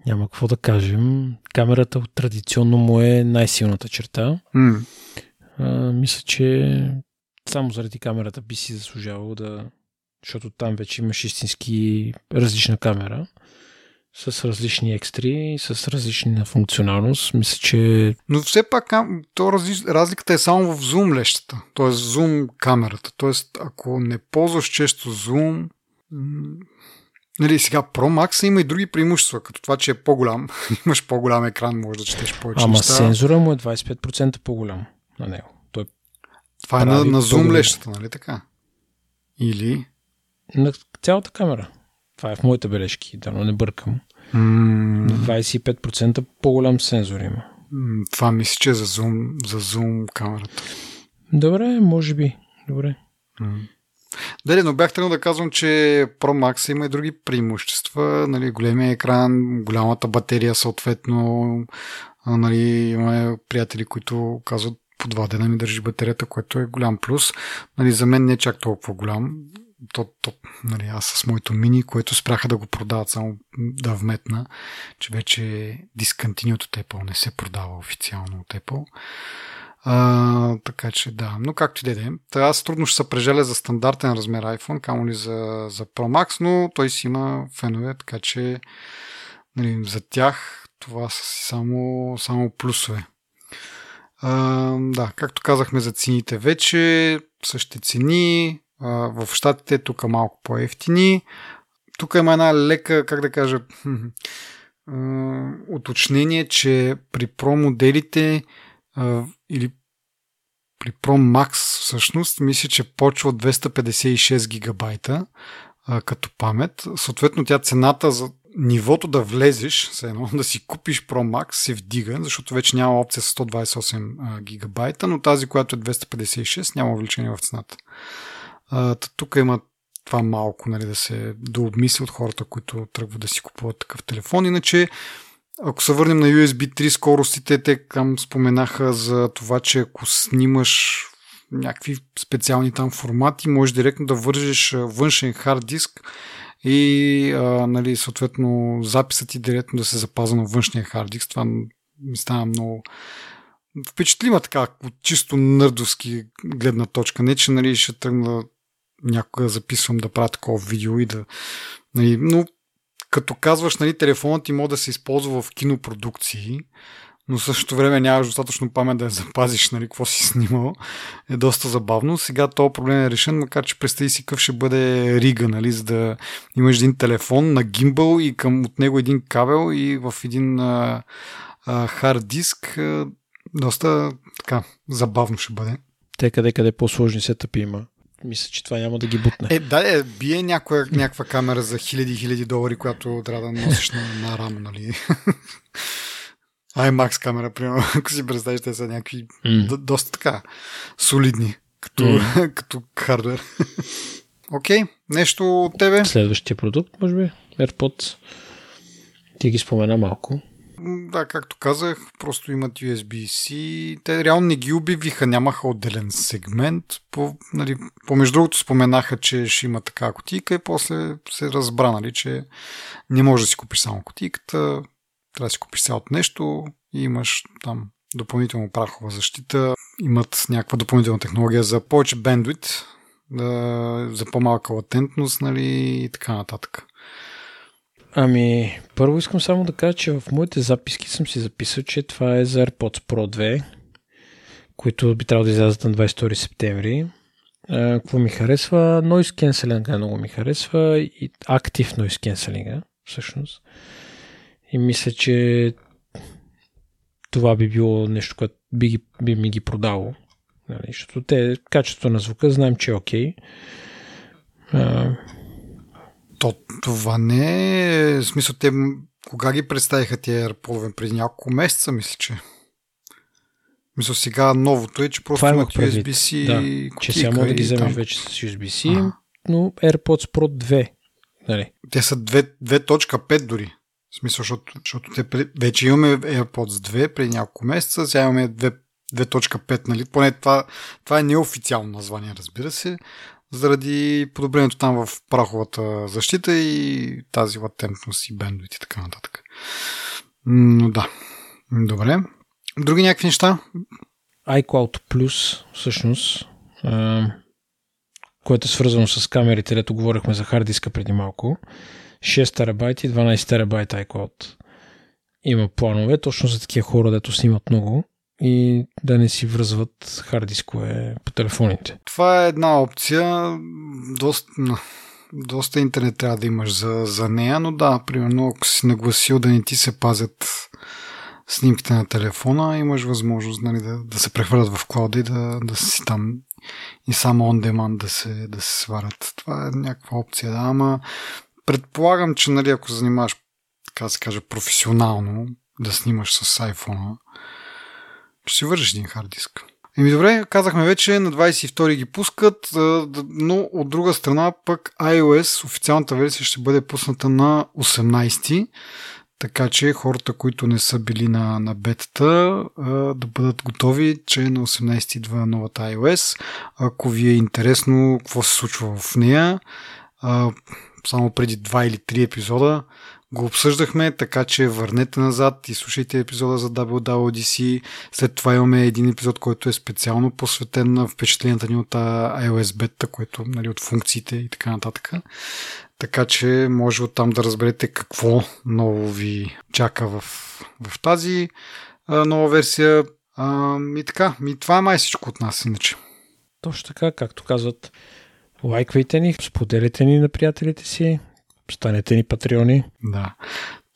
Няма какво да кажем. Камерата традиционно му е най-силната черта. Mm. А, мисля, че само заради камерата би си заслужавал да... Защото там вече имаш истински различна камера с различни екстри, с различна функционалност. Мисля, че... Но все пак то разли... разликата е само в зум лещата, т.е. зум камерата. Т.е. ако не ползваш често зум, Нали, сега Pro Max има и други преимущества, като това, че е по-голям. Имаш по-голям екран, може да четеш повече Ама неща. сензора му е 25% по-голям на него. Това е на, на зум лещата, нали така? Или? На цялата камера. Това е в моите бележки, да, но не бъркам. Mm. 25% по-голям сензор има. Това мисля, че е за зум, за зум камерата. Добре, може би. Добре. Mm. Дали, но бях тръгнал да казвам, че Pro Max има и други преимущества. Нали, големия екран, голямата батерия съответно. Нали, имаме приятели, които казват по два дена ми държи батерията, което е голям плюс. Нали, за мен не е чак толкова голям. То, то, нали, аз с моето мини, което спряха да го продават само да вметна, че вече дисконтинют от Apple не се продава официално от Apple. А, така че да, но както и да е. Аз трудно ще се прежеля за стандартен размер iPhone, камо ли за, за Pro Max, но той си има фенове, така че нали, за тях това са само, само плюсове. А, да, както казахме за цените вече, същите цени, а, в щатите тук малко по-ефтини. Тук има една лека, как да кажа, уточнение, че при Pro моделите или при Pro Max всъщност мисля, че почва от 256 гигабайта като памет. Съответно тя цената за нивото да влезеш, все едно, да си купиш Pro Max се вдига, защото вече няма опция с 128 а, гигабайта, но тази, която е 256, няма увеличение в цената. Тук има това малко нали, да се дообмисли от хората, които тръгват да си купуват такъв телефон. Иначе ако се върнем на USB 3 скоростите, те там споменаха за това, че ако снимаш някакви специални там формати, можеш директно да вържеш външен хард диск и а, нали, съответно записът ти директно да се запазва на външния хард диск. Това ми стана много впечатлива така, от чисто нърдовски гледна точка. Не, че нали, ще тръгна някога записвам да правя такова видео и да... Нали, но като казваш, нали, телефонът ти може да се използва в кинопродукции, но в същото време нямаш достатъчно памет да я запазиш, нали, какво си снимал, е доста забавно. Сега този проблем е решен, макар че представи си какъв ще бъде рига, нали, за да имаш един телефон на гимбъл и към от него един кабел и в един а, а, хард диск. А, доста така забавно ще бъде. Те къде къде по-сложни сетъпи има. Мисля, че това няма да ги бутне. Е, да, е, бие някоя, някаква камера за хиляди хиляди долари, която трябва да носиш на, на рамо, нали? IMAX камера, примерно, ако си представиш, те са някакви mm. до, доста така солидни, като, mm. като хардвер. Окей, okay, нещо от тебе? Следващия продукт, може би, AirPods. Ти ги спомена малко. Да, както казах, просто имат USB-C. Те реално не ги обявиха, нямаха отделен сегмент. По, нали, помежду другото споменаха, че ще има така кутийка и после се разбра, нали, че не може да си купиш само кутийката, трябва да си купиш цялото нещо и имаш там допълнително прахова защита. Имат някаква допълнителна технология за повече бендвит, да, за по-малка латентност нали, и така нататък. Ами, първо искам само да кажа, че в моите записки съм си записал, че това е за AirPods Pro 2, които би трябвало да излязат на 22 септември. какво ми харесва? Noise Cancelling много ми харесва и Active Noise Cancelling всъщност. И мисля, че това би било нещо, което би, ги, би ми ги продало. Нали, защото те, качеството на звука, знаем, че е окей. Okay. То, това не е... В смисъл, те кога ги представиха тия AirPods? Преди няколко месеца, мисля, че. Мисля, сега новото е, че просто имат USB-C да, че сега да ги вземеш там... вече с USB-C, а. но AirPods Pro 2. Нали? Те са 2.5 дори. В смисъл, защото, защото те, вече имаме AirPods 2 преди няколко месеца, сега имаме 2.5, нали? Поне това, това е неофициално название, разбира се, заради подобрението там в праховата защита и тази латентност и бендвит и така нататък. Но да. Добре. Други някакви неща? iCloud Plus, всъщност, което е свързано с камерите, дето говорихме за хард диска преди малко. 6 терабайт и 12 терабайт iCloud. Има планове точно за такива хора, дето снимат много и да не си връзват хард дискове по телефоните. Това е една опция. Доста, доста интернет трябва да имаш за, за нея, но да, примерно ако си нагласил да не ти се пазят снимките на телефона, имаш възможност нали, да, да се прехвърлят в клауда и да, да си там и само on demand да се, да се сварят. Това е някаква опция, да, ама предполагам, че нали, ако занимаваш, така да се каже, професионално да снимаш с iPhone, ще си вържиш един хард диск. Еми добре, казахме вече, на 22 ги пускат, но от друга страна пък iOS, официалната версия ще бъде пусната на 18 така че хората, които не са били на, на бетата, да бъдат готови, че на 18 идва новата iOS. Ако ви е интересно какво се случва в нея, само преди два или три епизода го обсъждахме, така че върнете назад и слушайте епизода за WWDC. След това имаме един епизод, който е специално посветен на впечатленията ни от iOS бета, което нали, от функциите и така нататък. Така че може оттам да разберете какво ново ви чака в, в тази а, нова версия. А, и така, и това е май всичко от нас, иначе. Точно така, както казват лайквайте ни, споделите ни на приятелите си, станете ни патреони. Да.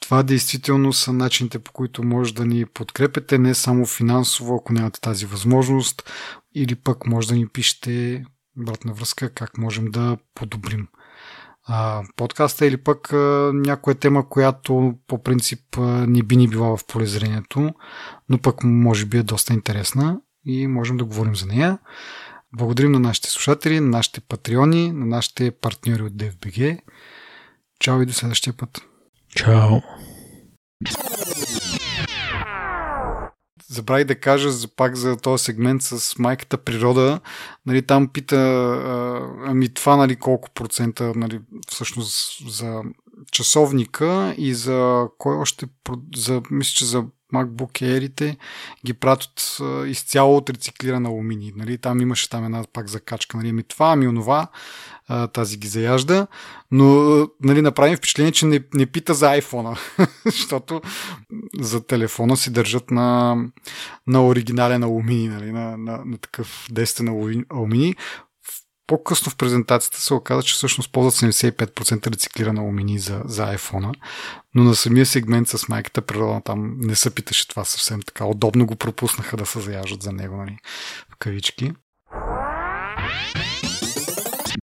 Това действително са начините по които може да ни подкрепете, не само финансово, ако нямате тази възможност, или пък може да ни пишете обратна връзка как можем да подобрим а, подкаста или пък а, някоя тема, която по принцип а, не би ни била в полезрението, но пък може би е доста интересна и можем да говорим за нея. Благодарим на нашите слушатели, на нашите патреони, на нашите партньори от DFBG. Чао и до следващия път. Чао. Забравих да кажа за, пак за този сегмент с майката природа. Нали, там пита, ами това нали, колко процента нали, всъщност за часовника и за кой още, за, мисля, че за MacBook Air-ите ги правят от, изцяло от рециклиран алуминий. Нали? Там имаше там една пак закачка. Нали? Ами това, ами онова, тази ги заяжда. Но нали, направим впечатление, че не, не пита за iPhone, защото за телефона си държат на, на оригинален алуминий, нали? на, на, на такъв дестен алуминий по-късно в презентацията се оказа, че всъщност ползват 75% рециклирана алуминий за, за iPhone, но на самия сегмент с майката природа там не се питаше това съвсем така. Удобно го пропуснаха да се заяжат за него, нали, в кавички.